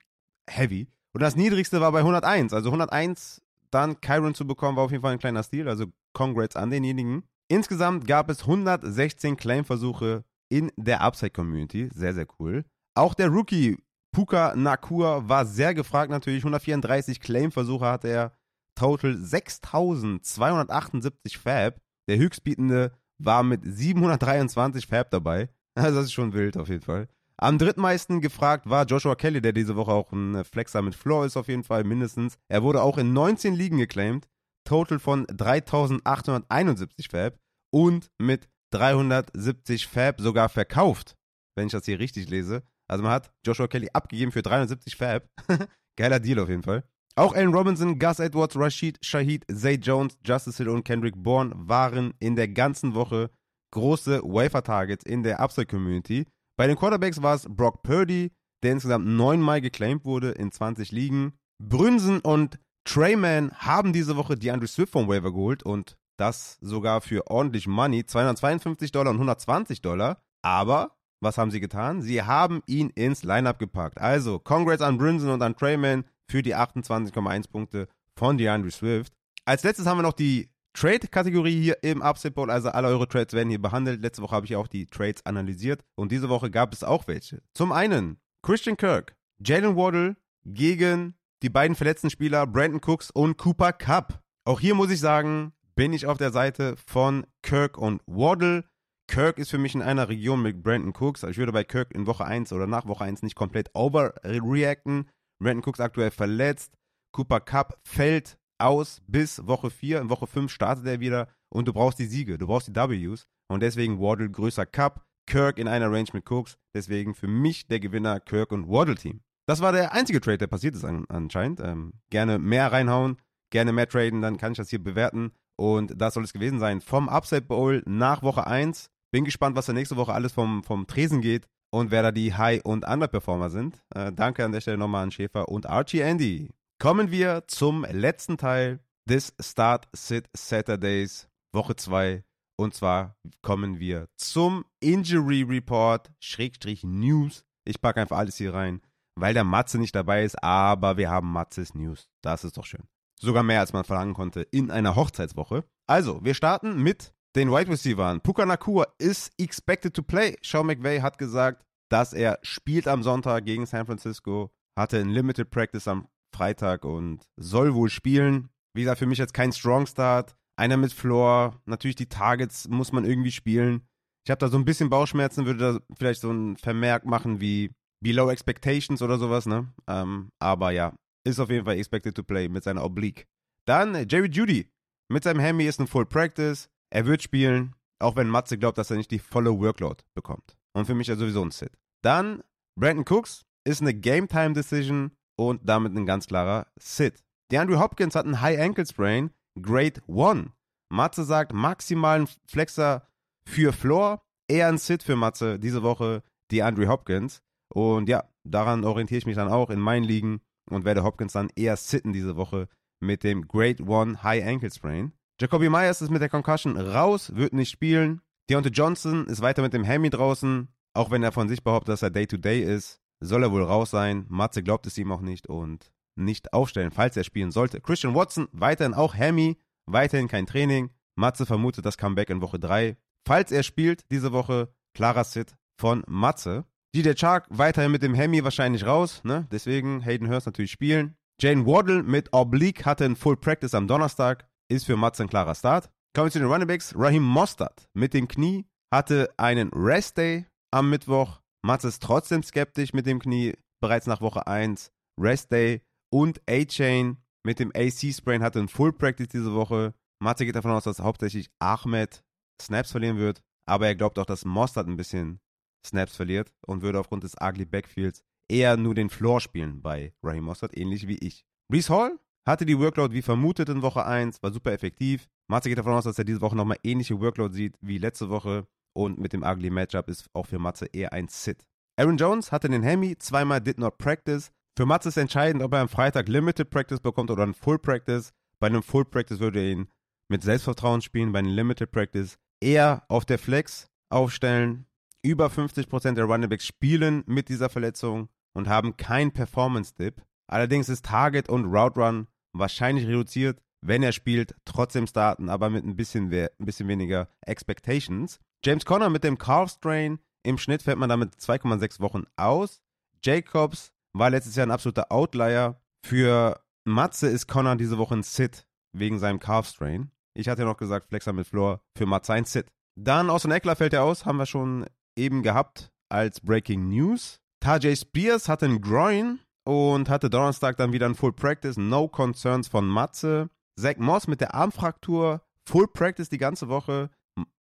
heavy. Und das niedrigste war bei 101. Also 101 dann Kyron zu bekommen, war auf jeden Fall ein kleiner Stil. Also Congrats an denjenigen. Insgesamt gab es 116 Claim-Versuche in der Upside-Community. Sehr, sehr cool. Auch der Rookie Puka Nakur war sehr gefragt natürlich. 134 Claim-Versuche hatte er. Total 6278 Fab. Der höchstbietende war mit 723 Fab dabei. Also das ist schon wild auf jeden Fall. Am drittmeisten gefragt war Joshua Kelly, der diese Woche auch ein Flexer mit Floor ist auf jeden Fall mindestens. Er wurde auch in 19 Ligen geclaimed. Total von 3871 Fab und mit 370 Fab sogar verkauft, wenn ich das hier richtig lese. Also man hat Joshua Kelly abgegeben für 370 Fab. Geiler Deal auf jeden Fall. Auch Allen Robinson, Gus Edwards, Rashid Shahid, Zay Jones, Justice Hill und Kendrick Bourne waren in der ganzen Woche große Wafer-Targets in der Upside-Community. Bei den Quarterbacks war es Brock Purdy, der insgesamt neunmal geclaimed wurde in 20 Ligen. Brünsen und Trayman haben diese Woche die Andrew Swift vom Waiver geholt und das sogar für ordentlich Money, 252 Dollar und 120 Dollar. Aber was haben sie getan? Sie haben ihn ins Lineup gepackt. Also, Congrats an Brinson und an Trayman für die 28,1 Punkte von DeAndre Swift. Als letztes haben wir noch die Trade-Kategorie hier im Upset Bowl. Also alle eure Trades werden hier behandelt. Letzte Woche habe ich auch die Trades analysiert und diese Woche gab es auch welche. Zum einen Christian Kirk, Jalen Waddle gegen die beiden verletzten Spieler Brandon Cooks und Cooper Cup. Auch hier muss ich sagen, bin ich auf der Seite von Kirk und Waddle. Kirk ist für mich in einer Region mit Brandon Cooks. Also ich würde bei Kirk in Woche 1 oder nach Woche 1 nicht komplett overreacten. Brandon Cooks aktuell verletzt. Cooper Cup fällt aus bis Woche 4. In Woche 5 startet er wieder und du brauchst die Siege, du brauchst die Ws. Und deswegen Waddle größer Cup. Kirk in einer Range mit Cooks. Deswegen für mich der Gewinner Kirk und Waddle Team. Das war der einzige Trade, der passiert ist an, anscheinend. Ähm, gerne mehr reinhauen, gerne mehr traden, dann kann ich das hier bewerten. Und das soll es gewesen sein vom Upside Bowl nach Woche 1. Bin gespannt, was da nächste Woche alles vom, vom Tresen geht und wer da die High- und Underperformer sind. Äh, danke an der Stelle nochmal an Schäfer und Archie Andy. Kommen wir zum letzten Teil des Start Sit Saturdays Woche 2. Und zwar kommen wir zum Injury Report, Schrägstrich News. Ich packe einfach alles hier rein weil der Matze nicht dabei ist, aber wir haben Matzes News. Das ist doch schön. Sogar mehr, als man verlangen konnte in einer Hochzeitswoche. Also, wir starten mit den Wide Receivers. Puka Nakua ist expected to play. Sean McVay hat gesagt, dass er spielt am Sonntag gegen San Francisco, hatte ein Limited Practice am Freitag und soll wohl spielen. Wie gesagt, für mich jetzt kein Strong Start. Einer mit Floor. Natürlich die Targets muss man irgendwie spielen. Ich habe da so ein bisschen Bauchschmerzen, würde da vielleicht so ein Vermerk machen wie Below Expectations oder sowas, ne? Ähm, aber ja, ist auf jeden Fall expected to play mit seiner Oblique. Dann äh, Jerry Judy mit seinem Hemi ist ein Full Practice. Er wird spielen, auch wenn Matze glaubt, dass er nicht die volle Workload bekommt. Und für mich ja sowieso ein Sit. Dann Brandon Cooks ist eine Game Time Decision und damit ein ganz klarer Sit. DeAndre Hopkins hat einen High Ankle Sprain, Grade 1. Matze sagt maximalen Flexer für Floor, eher ein Sit für Matze diese Woche, DeAndre Hopkins. Und ja, daran orientiere ich mich dann auch in meinen Ligen und werde Hopkins dann eher sitten diese Woche mit dem Grade 1 High Ankle Sprain. Jacoby Myers ist mit der Concussion raus, wird nicht spielen. Deontay Johnson ist weiter mit dem Hemi draußen. Auch wenn er von sich behauptet, dass er Day-to-Day -Day ist, soll er wohl raus sein. Matze glaubt es ihm auch nicht und nicht aufstellen, falls er spielen sollte. Christian Watson weiterhin auch Hemi, weiterhin kein Training. Matze vermutet das Comeback in Woche 3. Falls er spielt diese Woche, klarer Sit von Matze. DJ Chark weiterhin mit dem Hemi wahrscheinlich raus, ne? Deswegen Hayden Hurst natürlich spielen. Jane Waddle mit Oblique hatte ein Full Practice am Donnerstag, ist für Matze ein klarer Start. Kommen wir zu den Running Backs. Raheem Mostert mit dem Knie hatte einen Rest Day am Mittwoch. Matze ist trotzdem skeptisch mit dem Knie, bereits nach Woche 1. Rest Day und A-Chain mit dem AC-Sprain hatte ein Full Practice diese Woche. Matze geht davon aus, dass hauptsächlich Ahmed Snaps verlieren wird, aber er glaubt auch, dass Mostert ein bisschen Snaps verliert und würde aufgrund des ugly Backfields eher nur den Floor spielen bei Raheem Mostert, ähnlich wie ich. Brees Hall hatte die Workload wie vermutet in Woche 1, war super effektiv. Matze geht davon aus, dass er diese Woche nochmal ähnliche Workload sieht wie letzte Woche und mit dem ugly Matchup ist auch für Matze eher ein Sit. Aaron Jones hatte den Hemi, zweimal did not practice. Für Matze ist entscheidend, ob er am Freitag Limited Practice bekommt oder ein Full Practice. Bei einem Full Practice würde er ihn mit Selbstvertrauen spielen, bei einem Limited Practice eher auf der Flex aufstellen. Über 50% der Runningbacks spielen mit dieser Verletzung und haben kein Performance-Dip. Allerdings ist Target und Route Run wahrscheinlich reduziert, wenn er spielt, trotzdem starten, aber mit ein bisschen, ein bisschen weniger Expectations. James Conner mit dem Calf Strain, im Schnitt fällt man damit 2,6 Wochen aus. Jacobs war letztes Jahr ein absoluter Outlier. Für Matze ist Conner diese Woche ein Sit wegen seinem Calf Strain. Ich hatte ja noch gesagt, Flexer mit Floor für Matze ein Sit. Dann Austin Eckler fällt er aus, haben wir schon eben gehabt als Breaking News. Tajay Spears hatte einen Groin und hatte Donnerstag dann wieder ein Full Practice. No Concerns von Matze. Zach Moss mit der Armfraktur. Full Practice die ganze Woche.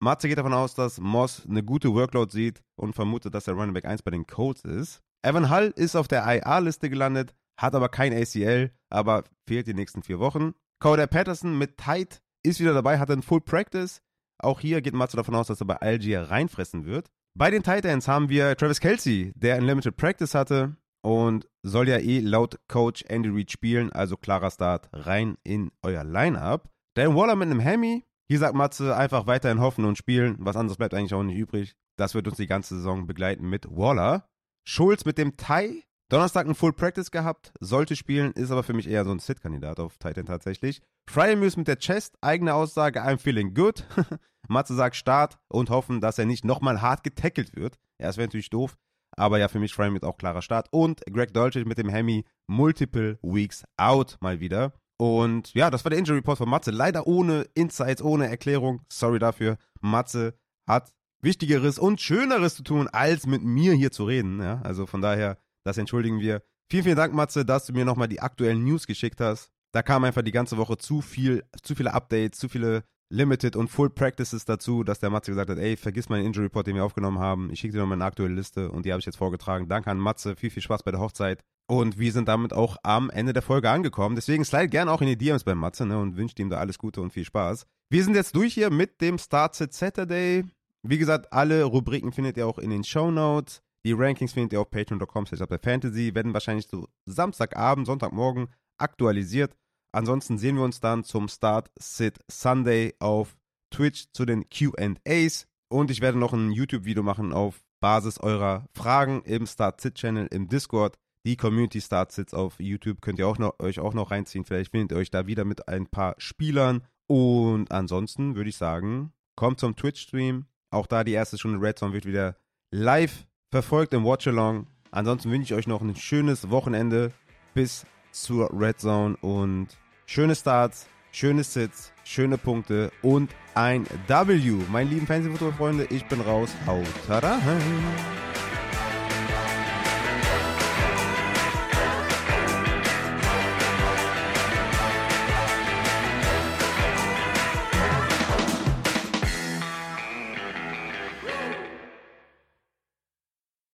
Matze geht davon aus, dass Moss eine gute Workload sieht und vermutet, dass der Running Back 1 bei den Colts ist. Evan Hull ist auf der IA-Liste gelandet, hat aber kein ACL, aber fehlt die nächsten vier Wochen. Coder Patterson mit Tight ist wieder dabei, hat einen Full Practice. Auch hier geht Matze davon aus, dass er bei Algier reinfressen wird. Bei den Titans haben wir Travis Kelsey, der ein Limited Practice hatte und soll ja eh laut Coach Andy Reid spielen, also klarer Start rein in euer Lineup. Dan Waller mit einem Hemi. Hier sagt Matze einfach weiterhin hoffen und spielen. Was anderes bleibt eigentlich auch nicht übrig. Das wird uns die ganze Saison begleiten mit Waller. Schulz mit dem Tie. Donnerstag ein Full Practice gehabt, sollte spielen, ist aber für mich eher so ein Sit-Kandidat auf Titan tatsächlich. Friday Muse mit der Chest, eigene Aussage, I'm feeling good. Matze sagt Start und hoffen, dass er nicht nochmal hart getackelt wird. Ja, das wäre natürlich doof. Aber ja, für mich Frame mit auch klarer Start. Und Greg Dolce mit dem Hemi multiple weeks out mal wieder. Und ja, das war der Injury Report von Matze. Leider ohne Insights, ohne Erklärung. Sorry dafür. Matze hat Wichtigeres und Schöneres zu tun, als mit mir hier zu reden. Ja, also von daher, das entschuldigen wir. Vielen, vielen Dank, Matze, dass du mir nochmal die aktuellen News geschickt hast. Da kam einfach die ganze Woche zu viel, zu viele Updates, zu viele Limited und Full Practices dazu, dass der Matze gesagt hat, ey, vergiss meinen Injury Report, den wir aufgenommen haben. Ich schicke dir nochmal eine aktuelle Liste und die habe ich jetzt vorgetragen. Danke an Matze, viel, viel Spaß bei der Hochzeit. Und wir sind damit auch am Ende der Folge angekommen. Deswegen slide gerne auch in die DMs bei Matze ne, und wünsche ihm da alles Gute und viel Spaß. Wir sind jetzt durch hier mit dem Start Sit Saturday. Wie gesagt, alle Rubriken findet ihr auch in den Show Notes. Die Rankings findet ihr auf patreon.com Fantasy. Werden wahrscheinlich so Samstagabend, Sonntagmorgen aktualisiert. Ansonsten sehen wir uns dann zum Start Sit Sunday auf Twitch zu den QAs. Und ich werde noch ein YouTube-Video machen auf Basis eurer Fragen im Start Sit Channel im Discord. Die Community Start Sits auf YouTube könnt ihr auch noch, euch auch noch reinziehen. Vielleicht findet ihr euch da wieder mit ein paar Spielern. Und ansonsten würde ich sagen, kommt zum Twitch-Stream. Auch da die erste Stunde Red Zone wird wieder live verfolgt im Watch-Along. Ansonsten wünsche ich euch noch ein schönes Wochenende bis zur Red Zone und schöne Starts, schöne Sits, schöne Punkte und ein W. Meine lieben Fantasy-Football-Freunde, ich bin raus. Haut rein.